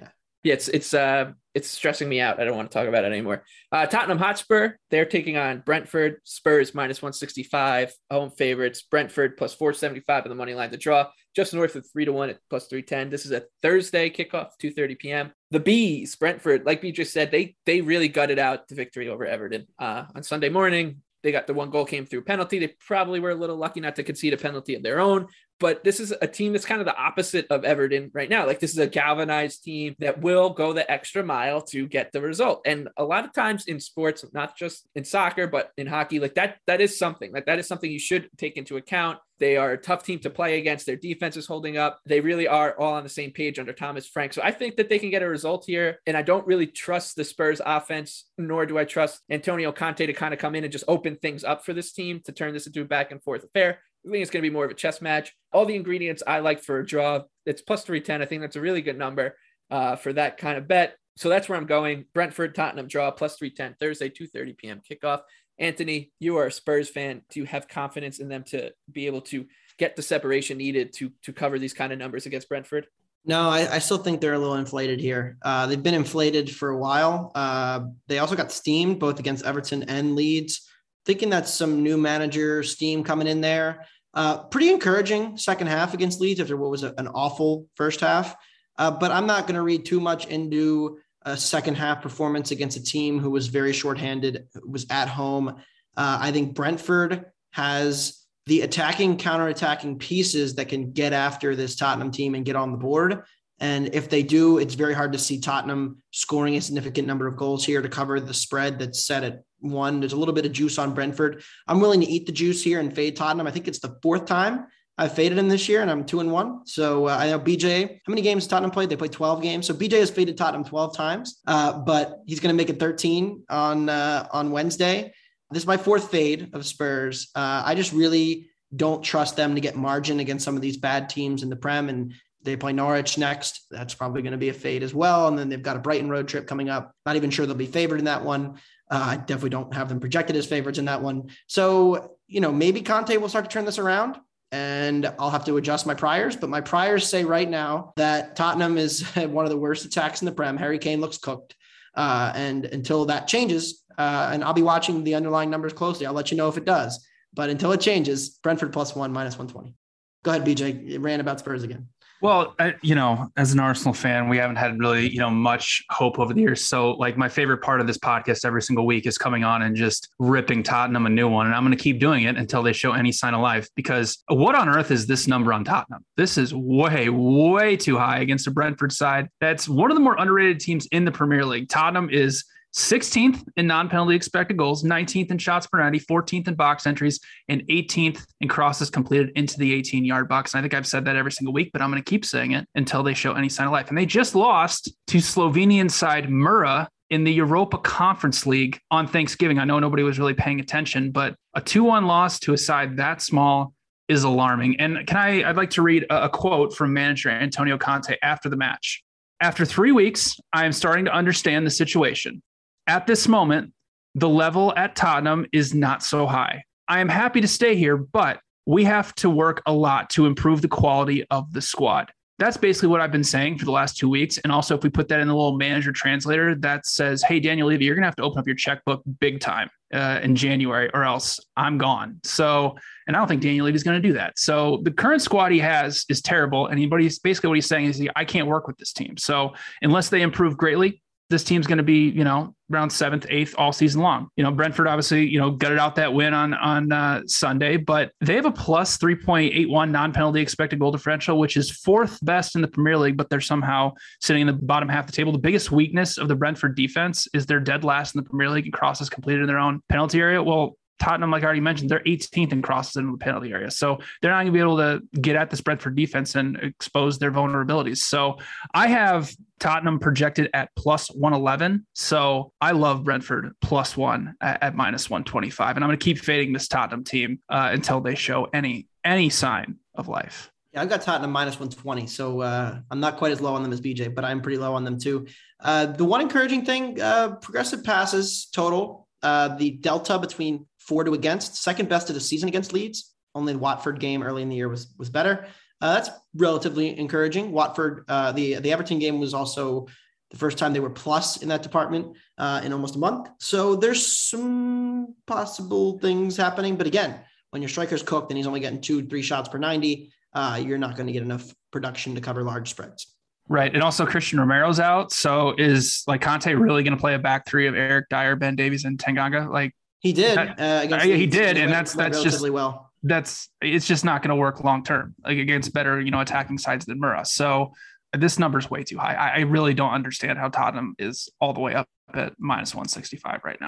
it's it's uh it's stressing me out. I don't want to talk about it anymore. Uh, Tottenham Hotspur, they're taking on Brentford. Spurs minus 165, home favorites. Brentford plus 475 in the money line to draw, just north of three to one at plus 310. This is a Thursday kickoff, 2:30 p.m. The Bees, Brentford, like we just said, they they really gutted out the victory over Everton uh, on Sunday morning. They got the one goal came through penalty. They probably were a little lucky not to concede a penalty of their own, but this is a team that's kind of the opposite of Everton right now. Like this is a galvanized team that will go the extra mile to get the result. And a lot of times in sports, not just in soccer, but in hockey, like that, that is something like that is something you should take into account. They are a tough team to play against. Their defense is holding up. They really are all on the same page under Thomas Frank. So I think that they can get a result here. And I don't really trust the Spurs offense, nor do I trust Antonio Conte to kind of come in and just open things up for this team to turn this into a back and forth affair. I think it's going to be more of a chess match. All the ingredients I like for a draw. It's plus 310. I think that's a really good number uh, for that kind of bet. So that's where I'm going. Brentford, Tottenham draw plus 310 Thursday, 2:30 p.m. kickoff. Anthony, you are a Spurs fan. Do you have confidence in them to be able to get the separation needed to to cover these kind of numbers against Brentford? No, I, I still think they're a little inflated here. Uh, they've been inflated for a while. Uh, they also got steamed both against Everton and Leeds. Thinking that's some new manager steam coming in there. Uh, pretty encouraging second half against Leeds after what was a, an awful first half. Uh, but I'm not going to read too much into a second half performance against a team who was very shorthanded, was at home. Uh, I think Brentford has the attacking, counter-attacking pieces that can get after this Tottenham team and get on the board. And if they do, it's very hard to see Tottenham scoring a significant number of goals here to cover the spread that's set at one. There's a little bit of juice on Brentford. I'm willing to eat the juice here and fade Tottenham. I think it's the fourth time I've faded him this year, and I'm two and one. So uh, I know BJ. How many games Tottenham played? They played 12 games. So BJ has faded Tottenham 12 times, uh, but he's going to make it 13 on uh, on Wednesday. This is my fourth fade of Spurs. Uh, I just really don't trust them to get margin against some of these bad teams in the Prem, and they play Norwich next. That's probably going to be a fade as well. And then they've got a Brighton road trip coming up. Not even sure they'll be favored in that one. Uh, I definitely don't have them projected as favorites in that one. So, you know, maybe Conte will start to turn this around and I'll have to adjust my priors. But my priors say right now that Tottenham is one of the worst attacks in the Prem. Harry Kane looks cooked. Uh, and until that changes, uh, and I'll be watching the underlying numbers closely, I'll let you know if it does. But until it changes, Brentford plus one, minus 120. Go ahead, BJ. It ran about Spurs again. Well, I, you know, as an Arsenal fan, we haven't had really, you know, much hope over the years. So, like, my favorite part of this podcast every single week is coming on and just ripping Tottenham a new one. And I'm going to keep doing it until they show any sign of life. Because what on earth is this number on Tottenham? This is way, way too high against a Brentford side. That's one of the more underrated teams in the Premier League. Tottenham is 16th in non-penalty expected goals, 19th in shots per 90, 14th in box entries, and 18th in crosses completed into the 18-yard box. And I think I've said that every single week, but I'm going to keep saying it until they show any sign of life. And they just lost to Slovenian side Mura in the Europa Conference League on Thanksgiving. I know nobody was really paying attention, but a 2-1 loss to a side that small is alarming. And can I I'd like to read a, a quote from manager Antonio Conte after the match. After 3 weeks, I am starting to understand the situation at this moment, the level at Tottenham is not so high. I am happy to stay here, but we have to work a lot to improve the quality of the squad. That's basically what I've been saying for the last two weeks. And also, if we put that in the little manager translator that says, hey, Daniel Levy, you're going to have to open up your checkbook big time uh, in January or else I'm gone. So, and I don't think Daniel Levy is going to do that. So, the current squad he has is terrible. And he's basically what he's saying is, I can't work with this team. So, unless they improve greatly, this team's going to be, you know, around seventh, eighth all season long. You know, Brentford obviously, you know, gutted out that win on on uh, Sunday, but they have a plus 3.81 non-penalty expected goal differential, which is fourth best in the Premier League, but they're somehow sitting in the bottom half of the table. The biggest weakness of the Brentford defense is they're dead last in the Premier League and crosses completed in their own penalty area. Well, Tottenham, like I already mentioned, they're 18th in crosses into the penalty area. So they're not going to be able to get at the spread for defense and expose their vulnerabilities. So I have Tottenham projected at plus 111. So I love Brentford plus one at, at minus 125. And I'm going to keep fading this Tottenham team uh, until they show any any sign of life. Yeah, I've got Tottenham minus 120. So uh, I'm not quite as low on them as BJ, but I'm pretty low on them too. Uh, the one encouraging thing uh, progressive passes total, uh, the delta between four to against, second best of the season against Leeds. Only the Watford game early in the year was was better. Uh, that's relatively encouraging. Watford, uh, the the Everton game was also the first time they were plus in that department uh, in almost a month. So there's some possible things happening. But again, when your striker's cooked and he's only getting two, three shots per 90, uh, you're not going to get enough production to cover large spreads. Right. And also Cristian Romero's out. So is like Conte really going to play a back three of Eric Dier, Ben Davies, and Tanganga? Like he did. Uh, yeah, he did, and that's that's just well. That's it's just not going to work long term like against better you know attacking sides than Mura. So this number's way too high. I, I really don't understand how Tottenham is all the way up at minus one sixty five right now.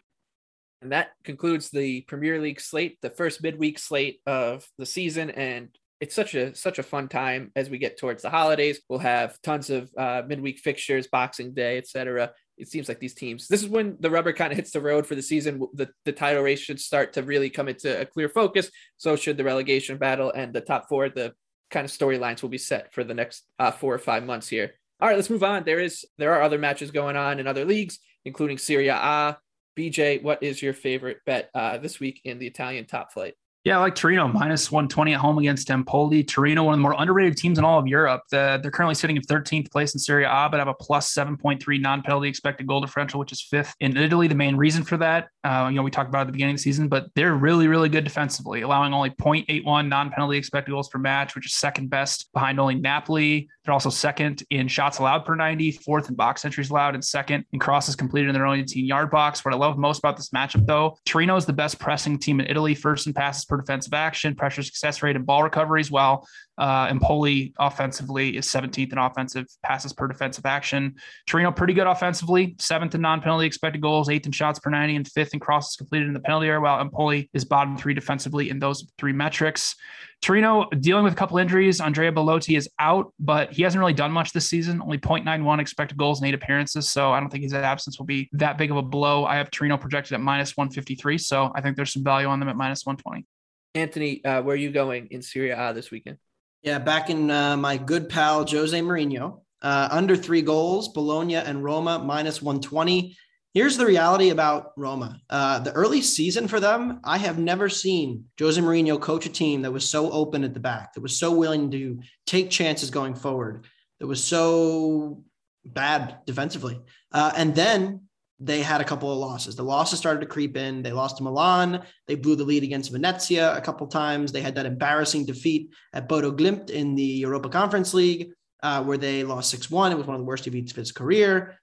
And that concludes the Premier League slate, the first midweek slate of the season, and it's such a such a fun time as we get towards the holidays. We'll have tons of uh, midweek fixtures, Boxing Day, etc it seems like these teams this is when the rubber kind of hits the road for the season. The, the title race should start to really come into a clear focus. So should the relegation battle and the top four the kind of storylines will be set for the next uh, four or five months here. All right let's move on. There is there are other matches going on in other leagues including Serie A. Bj what is your favorite bet uh, this week in the italian top flight yeah, like Torino minus 120 at home against Empoli. Torino, one of the more underrated teams in all of Europe. The, they're currently sitting in 13th place in Serie A, but have a plus 7.3 non penalty expected goal differential, which is fifth in Italy. The main reason for that, uh, you know, we talked about at the beginning of the season, but they're really, really good defensively, allowing only 0.81 non penalty expected goals per match, which is second best behind only Napoli. They're also second in shots allowed per 90, fourth in box entries allowed, and second in crosses completed in their own 18 yard box. What I love most about this matchup, though, Torino is the best pressing team in Italy, first in passes per defensive action, pressure success rate, and ball recoveries, while uh, Empoli offensively is 17th in offensive passes per defensive action. Torino pretty good offensively, seventh in non-penalty expected goals, eighth in shots per 90, and fifth in crosses completed in the penalty area, while Empoli is bottom three defensively in those three metrics. Torino dealing with a couple injuries. Andrea Belotti is out, but he hasn't really done much this season. Only 0.91 expected goals in eight appearances. So I don't think his absence will be that big of a blow. I have Torino projected at minus 153. So I think there's some value on them at minus 120. Anthony, uh, where are you going in Serie A this weekend? Yeah, back in uh, my good pal Jose Mourinho. Uh, under three goals, Bologna and Roma minus 120. Here's the reality about Roma. Uh, the early season for them, I have never seen Jose Mourinho coach a team that was so open at the back, that was so willing to take chances going forward, that was so bad defensively. Uh, and then they had a couple of losses. The losses started to creep in. They lost to Milan. They blew the lead against Venezia a couple times. They had that embarrassing defeat at Bodo Glimt in the Europa Conference League, uh, where they lost 6 1. It was one of the worst defeats of his career.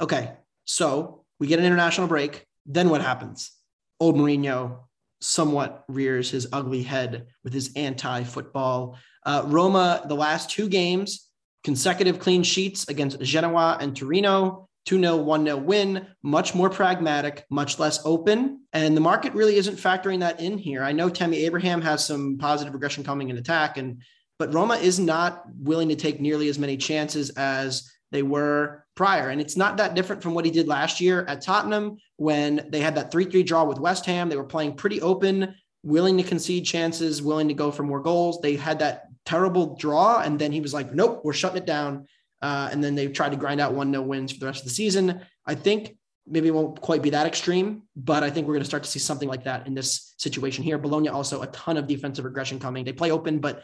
Okay, so we get an international break. Then what happens? Old Mourinho somewhat rears his ugly head with his anti football. Uh, Roma, the last two games, consecutive clean sheets against Genoa and Torino. 2 0, 1 0 win, much more pragmatic, much less open. And the market really isn't factoring that in here. I know Tammy Abraham has some positive regression coming in attack, and but Roma is not willing to take nearly as many chances as they were prior. And it's not that different from what he did last year at Tottenham when they had that 3 3 draw with West Ham. They were playing pretty open, willing to concede chances, willing to go for more goals. They had that terrible draw, and then he was like, nope, we're shutting it down. Uh, and then they tried to grind out one no wins for the rest of the season. I think maybe it won't quite be that extreme, but I think we're going to start to see something like that in this situation here. Bologna also a ton of defensive regression coming. They play open, but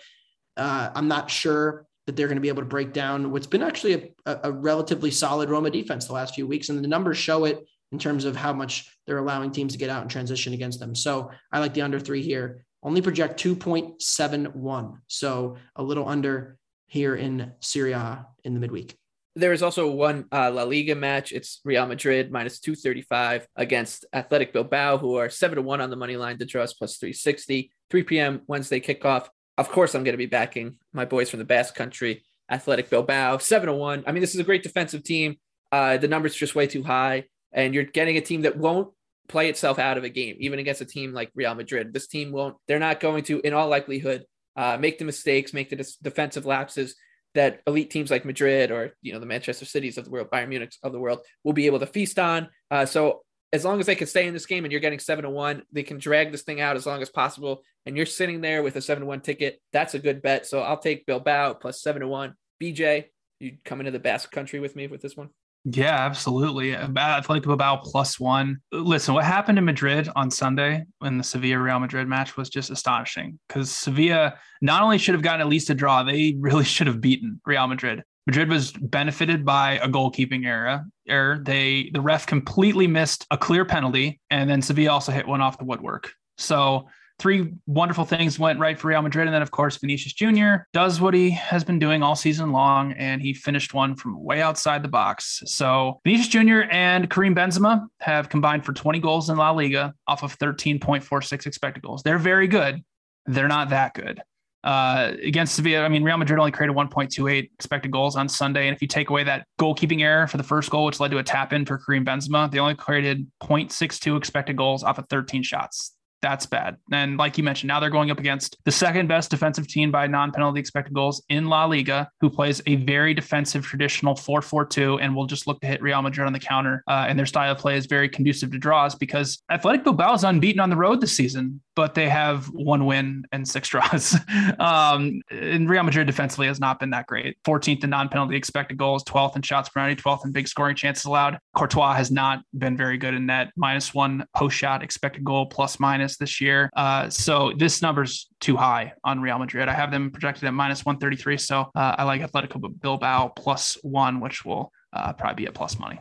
uh, I'm not sure that they're going to be able to break down what's been actually a, a, relatively solid Roma defense the last few weeks. And the numbers show it in terms of how much they're allowing teams to get out and transition against them. So I like the under three here. Only project 2.71. So a little under here in Syria in the midweek. There is also one uh, La Liga match. It's Real Madrid minus 235 against Athletic Bilbao, who are 7 to 1 on the money line to draw us plus 360. 3 p.m. Wednesday kickoff. Of course, I'm going to be backing my boys from the Basque Country, Athletic Bilbao, 7 to 1. I mean, this is a great defensive team. Uh, the number's just way too high, and you're getting a team that won't play itself out of a game, even against a team like Real Madrid. This team won't, they're not going to, in all likelihood, uh, make the mistakes, make the defensive lapses that elite teams like Madrid or you know the Manchester Cities of the world, Bayern Munich of the world will be able to feast on. Uh, so as long as they can stay in this game and you're getting seven to one, they can drag this thing out as long as possible. And you're sitting there with a seven to one ticket. That's a good bet. So I'll take Bilbao plus seven to one. BJ, you come into the Basque country with me with this one? Yeah, absolutely. Athletic Bilbao plus one. Listen, what happened in Madrid on Sunday when the Sevilla Real Madrid match was just astonishing because Sevilla not only should have gotten at least a draw, they really should have beaten Real Madrid. Madrid was benefited by a goalkeeping error. Error. They the ref completely missed a clear penalty, and then Sevilla also hit one off the woodwork. So three wonderful things went right for Real Madrid. And then, of course, Vinicius Jr. does what he has been doing all season long, and he finished one from way outside the box. So Vinicius Jr. and Karim Benzema have combined for 20 goals in La Liga off of 13.46 expected goals. They're very good. They're not that good. Uh, against Sevilla, I mean, Real Madrid only created 1.28 expected goals on Sunday. And if you take away that goalkeeping error for the first goal, which led to a tap in for Karim Benzema, they only created 0.62 expected goals off of 13 shots that's bad. And like you mentioned, now they're going up against the second best defensive team by non penalty expected goals in La Liga, who plays a very defensive traditional 4 4 2 and will just look to hit Real Madrid on the counter. Uh, and their style of play is very conducive to draws because Athletic Bilbao is unbeaten on the road this season, but they have one win and six draws. um, and Real Madrid defensively has not been that great. 14th in non penalty expected goals, 12th in shots per 90, 12th in big scoring chances allowed. Courtois has not been very good in net, minus one post shot expected goal, plus minus this year. Uh, so this number's too high on Real Madrid. I have them projected at minus 133. So uh, I like Atletico Bilbao plus one, which will uh, probably be at plus money.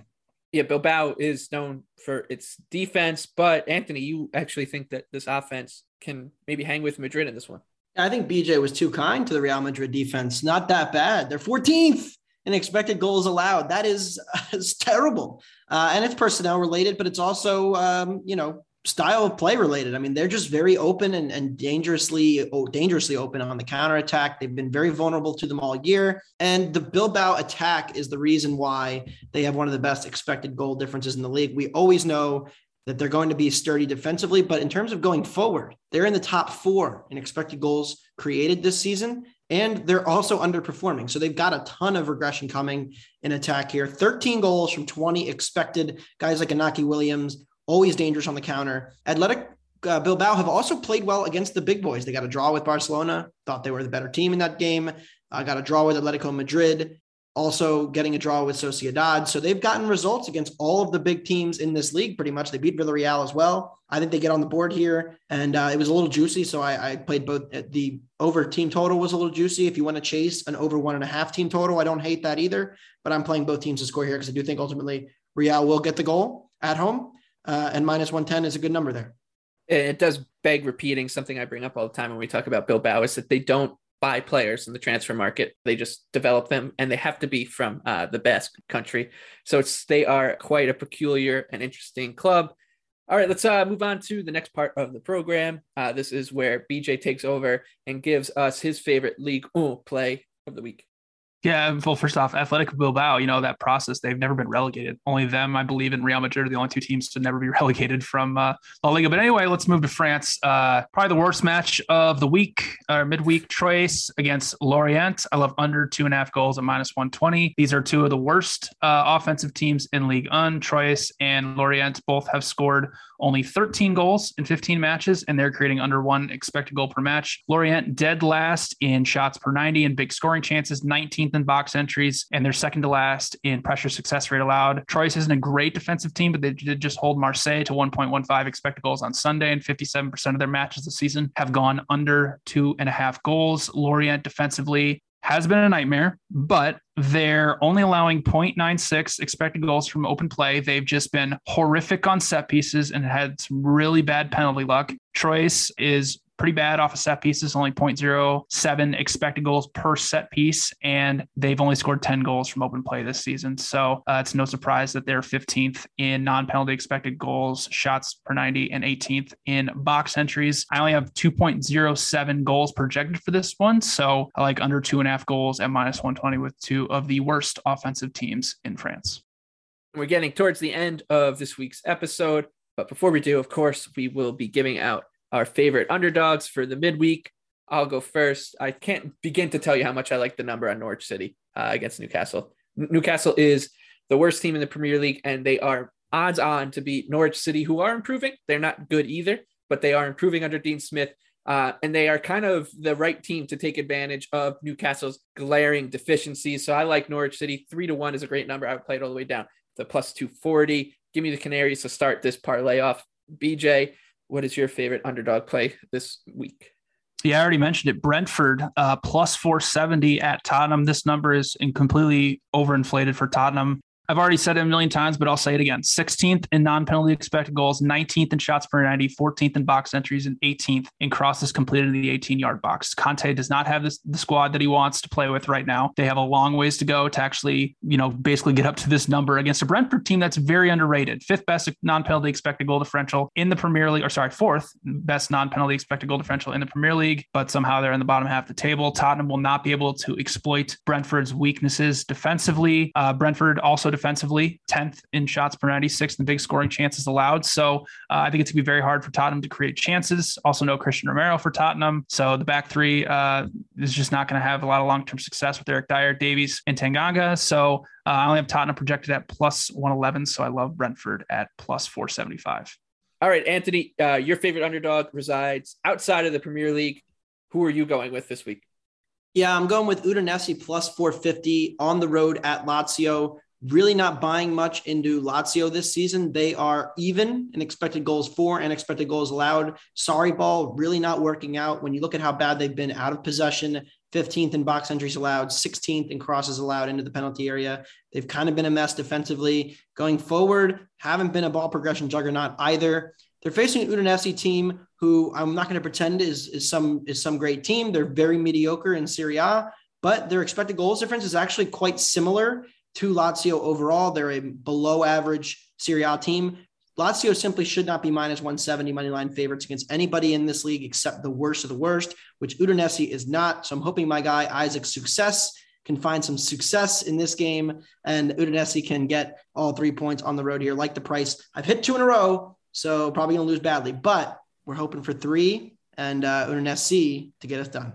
Yeah, Bilbao is known for its defense, but Anthony, you actually think that this offense can maybe hang with Madrid in this one? I think BJ was too kind to the Real Madrid defense. Not that bad. They're 14th in expected goals allowed. That is, is terrible. Uh, and it's personnel related, but it's also, um, you know, style of play related. I mean, they're just very open and, and dangerously oh, dangerously open on the counter attack. They've been very vulnerable to them all year. And the Bilbao attack is the reason why they have one of the best expected goal differences in the league. We always know that they're going to be sturdy defensively, but in terms of going forward, they're in the top four in expected goals created this season. And they're also underperforming. So they've got a ton of regression coming in attack here. 13 goals from 20 expected. Guys like Inaki Williams, always dangerous on the counter. Athletic uh, Bilbao have also played well against the big boys. They got a draw with Barcelona, thought they were the better team in that game. Uh, got a draw with Atletico Madrid, also getting a draw with Sociedad. So they've gotten results against all of the big teams in this league pretty much. They beat Villarreal as well. I think they get on the board here, and uh, it was a little juicy. So I, I played both. Uh, the over team total was a little juicy. If you want to chase an over one and a half team total, I don't hate that either. But I'm playing both teams to score here because I do think ultimately Real will get the goal at home uh, and minus 110 is a good number there. It does beg repeating something I bring up all the time when we talk about Bilbao is that they don't buy players in the transfer market. They just develop them and they have to be from uh, the Basque country. So it's they are quite a peculiar and interesting club. All right, let's uh, move on to the next part of the program. Uh, this is where BJ takes over and gives us his favorite League play of the week. Yeah, well, first off, Athletic Bilbao, you know, that process, they've never been relegated. Only them, I believe, and Real Madrid are the only two teams to never be relegated from uh, La Liga. But anyway, let's move to France. Uh, probably the worst match of the week, or midweek, Troyes against Lorient. I love under two and a half goals at minus 120. These are two of the worst uh, offensive teams in Ligue 1. Troyes and Lorient both have scored only 13 goals in 15 matches, and they're creating under one expected goal per match. Lorient dead last in shots per 90 and big scoring chances, 19th in box entries, and they're second to last in pressure success rate allowed. Troyes isn't a great defensive team, but they did just hold Marseille to 1.15 expected goals on Sunday, and 57% of their matches this season have gone under two and a half goals. Lorient defensively has been a nightmare, but they're only allowing 0.96 expected goals from open play. They've just been horrific on set pieces and had some really bad penalty luck. Troyes is pretty bad off of set pieces, only 0.07 expected goals per set piece. And they've only scored 10 goals from open play this season. So uh, it's no surprise that they're 15th in non penalty expected goals, shots per 90, and 18th in box entries. I only have 2.07 goals projected for this one. So I like under two and a half goals at minus 120 with two of the worst offensive teams in France. We're getting towards the end of this week's episode. But before we do, of course, we will be giving out our favorite underdogs for the midweek. I'll go first. I can't begin to tell you how much I like the number on Norwich City uh, against Newcastle. Newcastle is the worst team in the Premier League, and they are odds on to beat Norwich City, who are improving. They're not good either, but they are improving under Dean Smith. Uh, and they are kind of the right team to take advantage of Newcastle's glaring deficiencies. So I like Norwich City. Three to one is a great number. I would play it all the way down to plus 240. Give me the Canaries to start this parlay off. BJ, what is your favorite underdog play this week? Yeah, I already mentioned it. Brentford uh, plus 470 at Tottenham. This number is completely overinflated for Tottenham. I've already said it a million times, but I'll say it again. 16th in non-penalty expected goals, 19th in shots per 90, 14th in box entries, and 18th in crosses completed in the 18-yard box. Conte does not have this, the squad that he wants to play with right now. They have a long ways to go to actually, you know, basically get up to this number against a Brentford team that's very underrated. Fifth best non-penalty expected goal differential in the Premier League, or sorry, fourth best non-penalty expected goal differential in the Premier League, but somehow they're in the bottom half of the table. Tottenham will not be able to exploit Brentford's weaknesses defensively. Uh, Brentford also defensively, 10th in shots per 96 in big scoring chances allowed. So uh, I think it's going to be very hard for Tottenham to create chances. Also, no Cristian Romero for Tottenham. So the back three uh, is just not going to have a lot of long term success with Eric Dier, Davies, and Tanganga. So uh, I only have Tottenham projected at plus 111. So I love Brentford at plus 475. All right, Anthony, uh, your favorite underdog resides outside of the Premier League. Who are you going with this week? Yeah, I'm going with Udinese plus 450 on the road at Lazio really not buying much into Lazio this season. They are even in expected goals for and expected goals allowed. Sarri ball really not working out. When you look at how bad they've been out of possession, 15th in box entries allowed, 16th in crosses allowed into the penalty area. They've kind of been a mess defensively. Going forward, haven't been a ball progression juggernaut either. They're facing an Udinese team who I'm not going to pretend is, is some is some great team. They're very mediocre in Serie A, but their expected goals difference is actually quite similar to Lazio overall. They're a below average Serie A team. Lazio simply should not be minus 170 money line favorites against anybody in this league except the worst of the worst, which Udinese is not. So I'm hoping my guy Isaac Success can find some success in this game and Udinese can get all three points on the road here. Like the price, I've hit two in a row, so probably gonna lose badly, but we're hoping for three and uh, Udinese to get us done.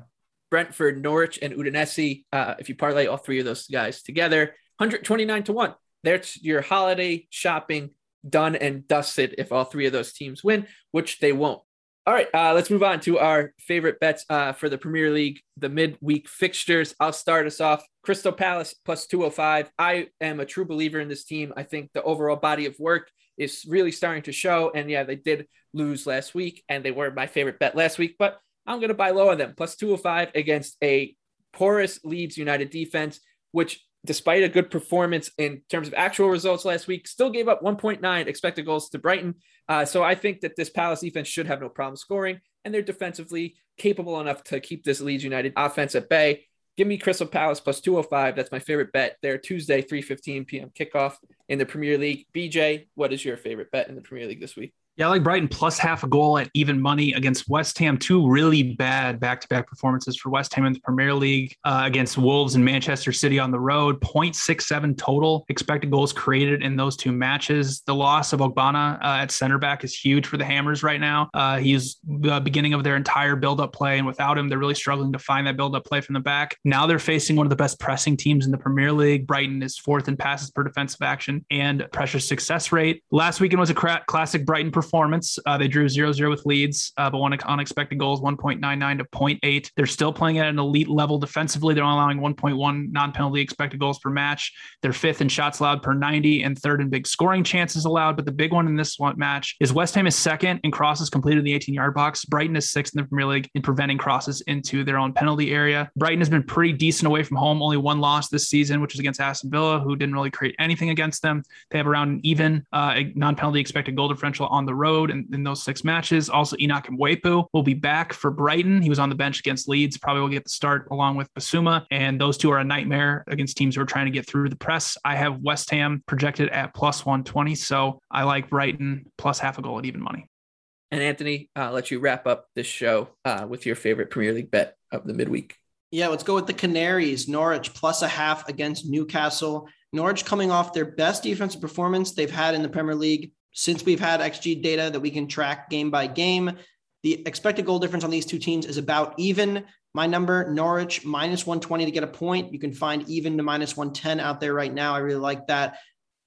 Brentford, Norwich, and Udinese. Uh, if you parlay all three of those guys together, 129 to 1. That's your holiday shopping done and dusted if all three of those teams win, which they won't. All right, uh, let's move on to our favorite bets uh, for the Premier League, the midweek fixtures. I'll start us off. Crystal Palace plus 205. I am a true believer in this team. I think the overall body of work is really starting to show. And yeah, they did lose last week, and they were my favorite bet last week, but I'm going to buy low on them. Plus 205 against a porous Leeds United defense, which despite a good performance in terms of actual results last week, still gave up 1.9 expected goals to Brighton. Uh, so I think that this Palace defense should have no problem scoring, and they're defensively capable enough to keep this Leeds United offense at bay. Give me Crystal Palace plus 205. That's my favorite bet. There Tuesday, 3:15 p.m. kickoff in the Premier League. BJ, what is your favorite bet in the Premier League this week? Yeah, I like Brighton plus half a goal at even money against West Ham. Two really bad back to back performances for West Ham in the Premier League uh, against Wolves and Manchester City on the road. 0.67 total expected goals created in those two matches. The loss of Ogbonna uh, at center back is huge for the Hammers right now. Uh, he's the beginning of their entire build up play. And without him, they're really struggling to find that build up play from the back. Now they're facing one of the best pressing teams in the Premier League. Brighton is fourth in passes per defensive action and pressure success rate. Last weekend was a cra- classic Brighton performance performance. Uh, they drew 0 0 with Leeds, uh, but one unexpected goals 1.99 to 0.8. They're still playing at an elite level defensively. They're only allowing 1.1 non penalty expected goals per match. They're fifth in shots allowed per 90 and third in big scoring chances allowed. But the big one in this one match is West Ham is second in crosses completed in the 18 yard box. Brighton is sixth in the Premier League in preventing crosses into their own penalty area. Brighton has been pretty decent away from home, only one loss this season, which is against Aston Villa, who didn't really create anything against them. They have around an even uh, non penalty expected goal differential on the road in, in those six matches. Also, Enoch Mwepu will be back for Brighton. He was on the bench against Leeds, probably will get the start along with Bissouma. And those two are a nightmare against teams who are trying to get through the press. I have West Ham projected at plus 120. So I like Brighton plus half a goal at even money. And Anthony, uh, let you wrap up this show uh, with your favorite Premier League bet of the midweek. Yeah, let's go with the Canaries. Norwich plus a half against Newcastle. Norwich coming off their best defensive performance they've had in the Premier League since we've had XG data that we can track game by game. The expected goal difference on these two teams is about even. My number, Norwich minus 120 to get a point. You can find even to minus 110 out there right now. I really like that.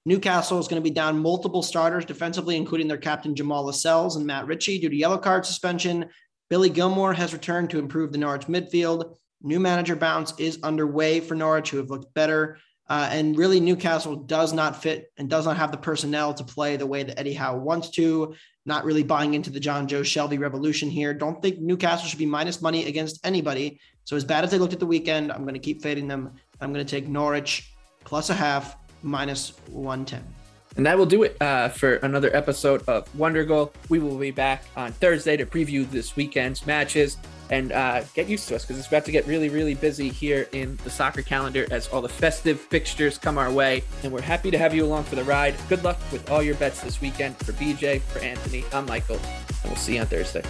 Newcastle is going to be down multiple starters defensively, including their captain Jamal Lascelles and Matt Ritchie due to yellow card suspension. Billy Gilmour has returned to improve the Norwich midfield. New manager bounce is underway for Norwich, who have looked better. Uh, and really, Newcastle does not fit and does not have the personnel to play the way that Eddie Howe wants to. Not really buying into the Jonjo Shelvey revolution here. Don't think Newcastle should be minus money against anybody. So, as bad as they looked at the weekend, I'm going to keep fading them. I'm going to take Norwich plus a half, minus 110. And that will do it uh, for another episode of Wondergoal. We will be back on Thursday to preview this weekend's matches and uh, get used to us because it's about to get really, really busy here in the soccer calendar as all the festive fixtures come our way. And we're happy to have you along for the ride. Good luck with all your bets this weekend. For BJ, for Anthony, I'm Michael, and we'll see you on Thursday.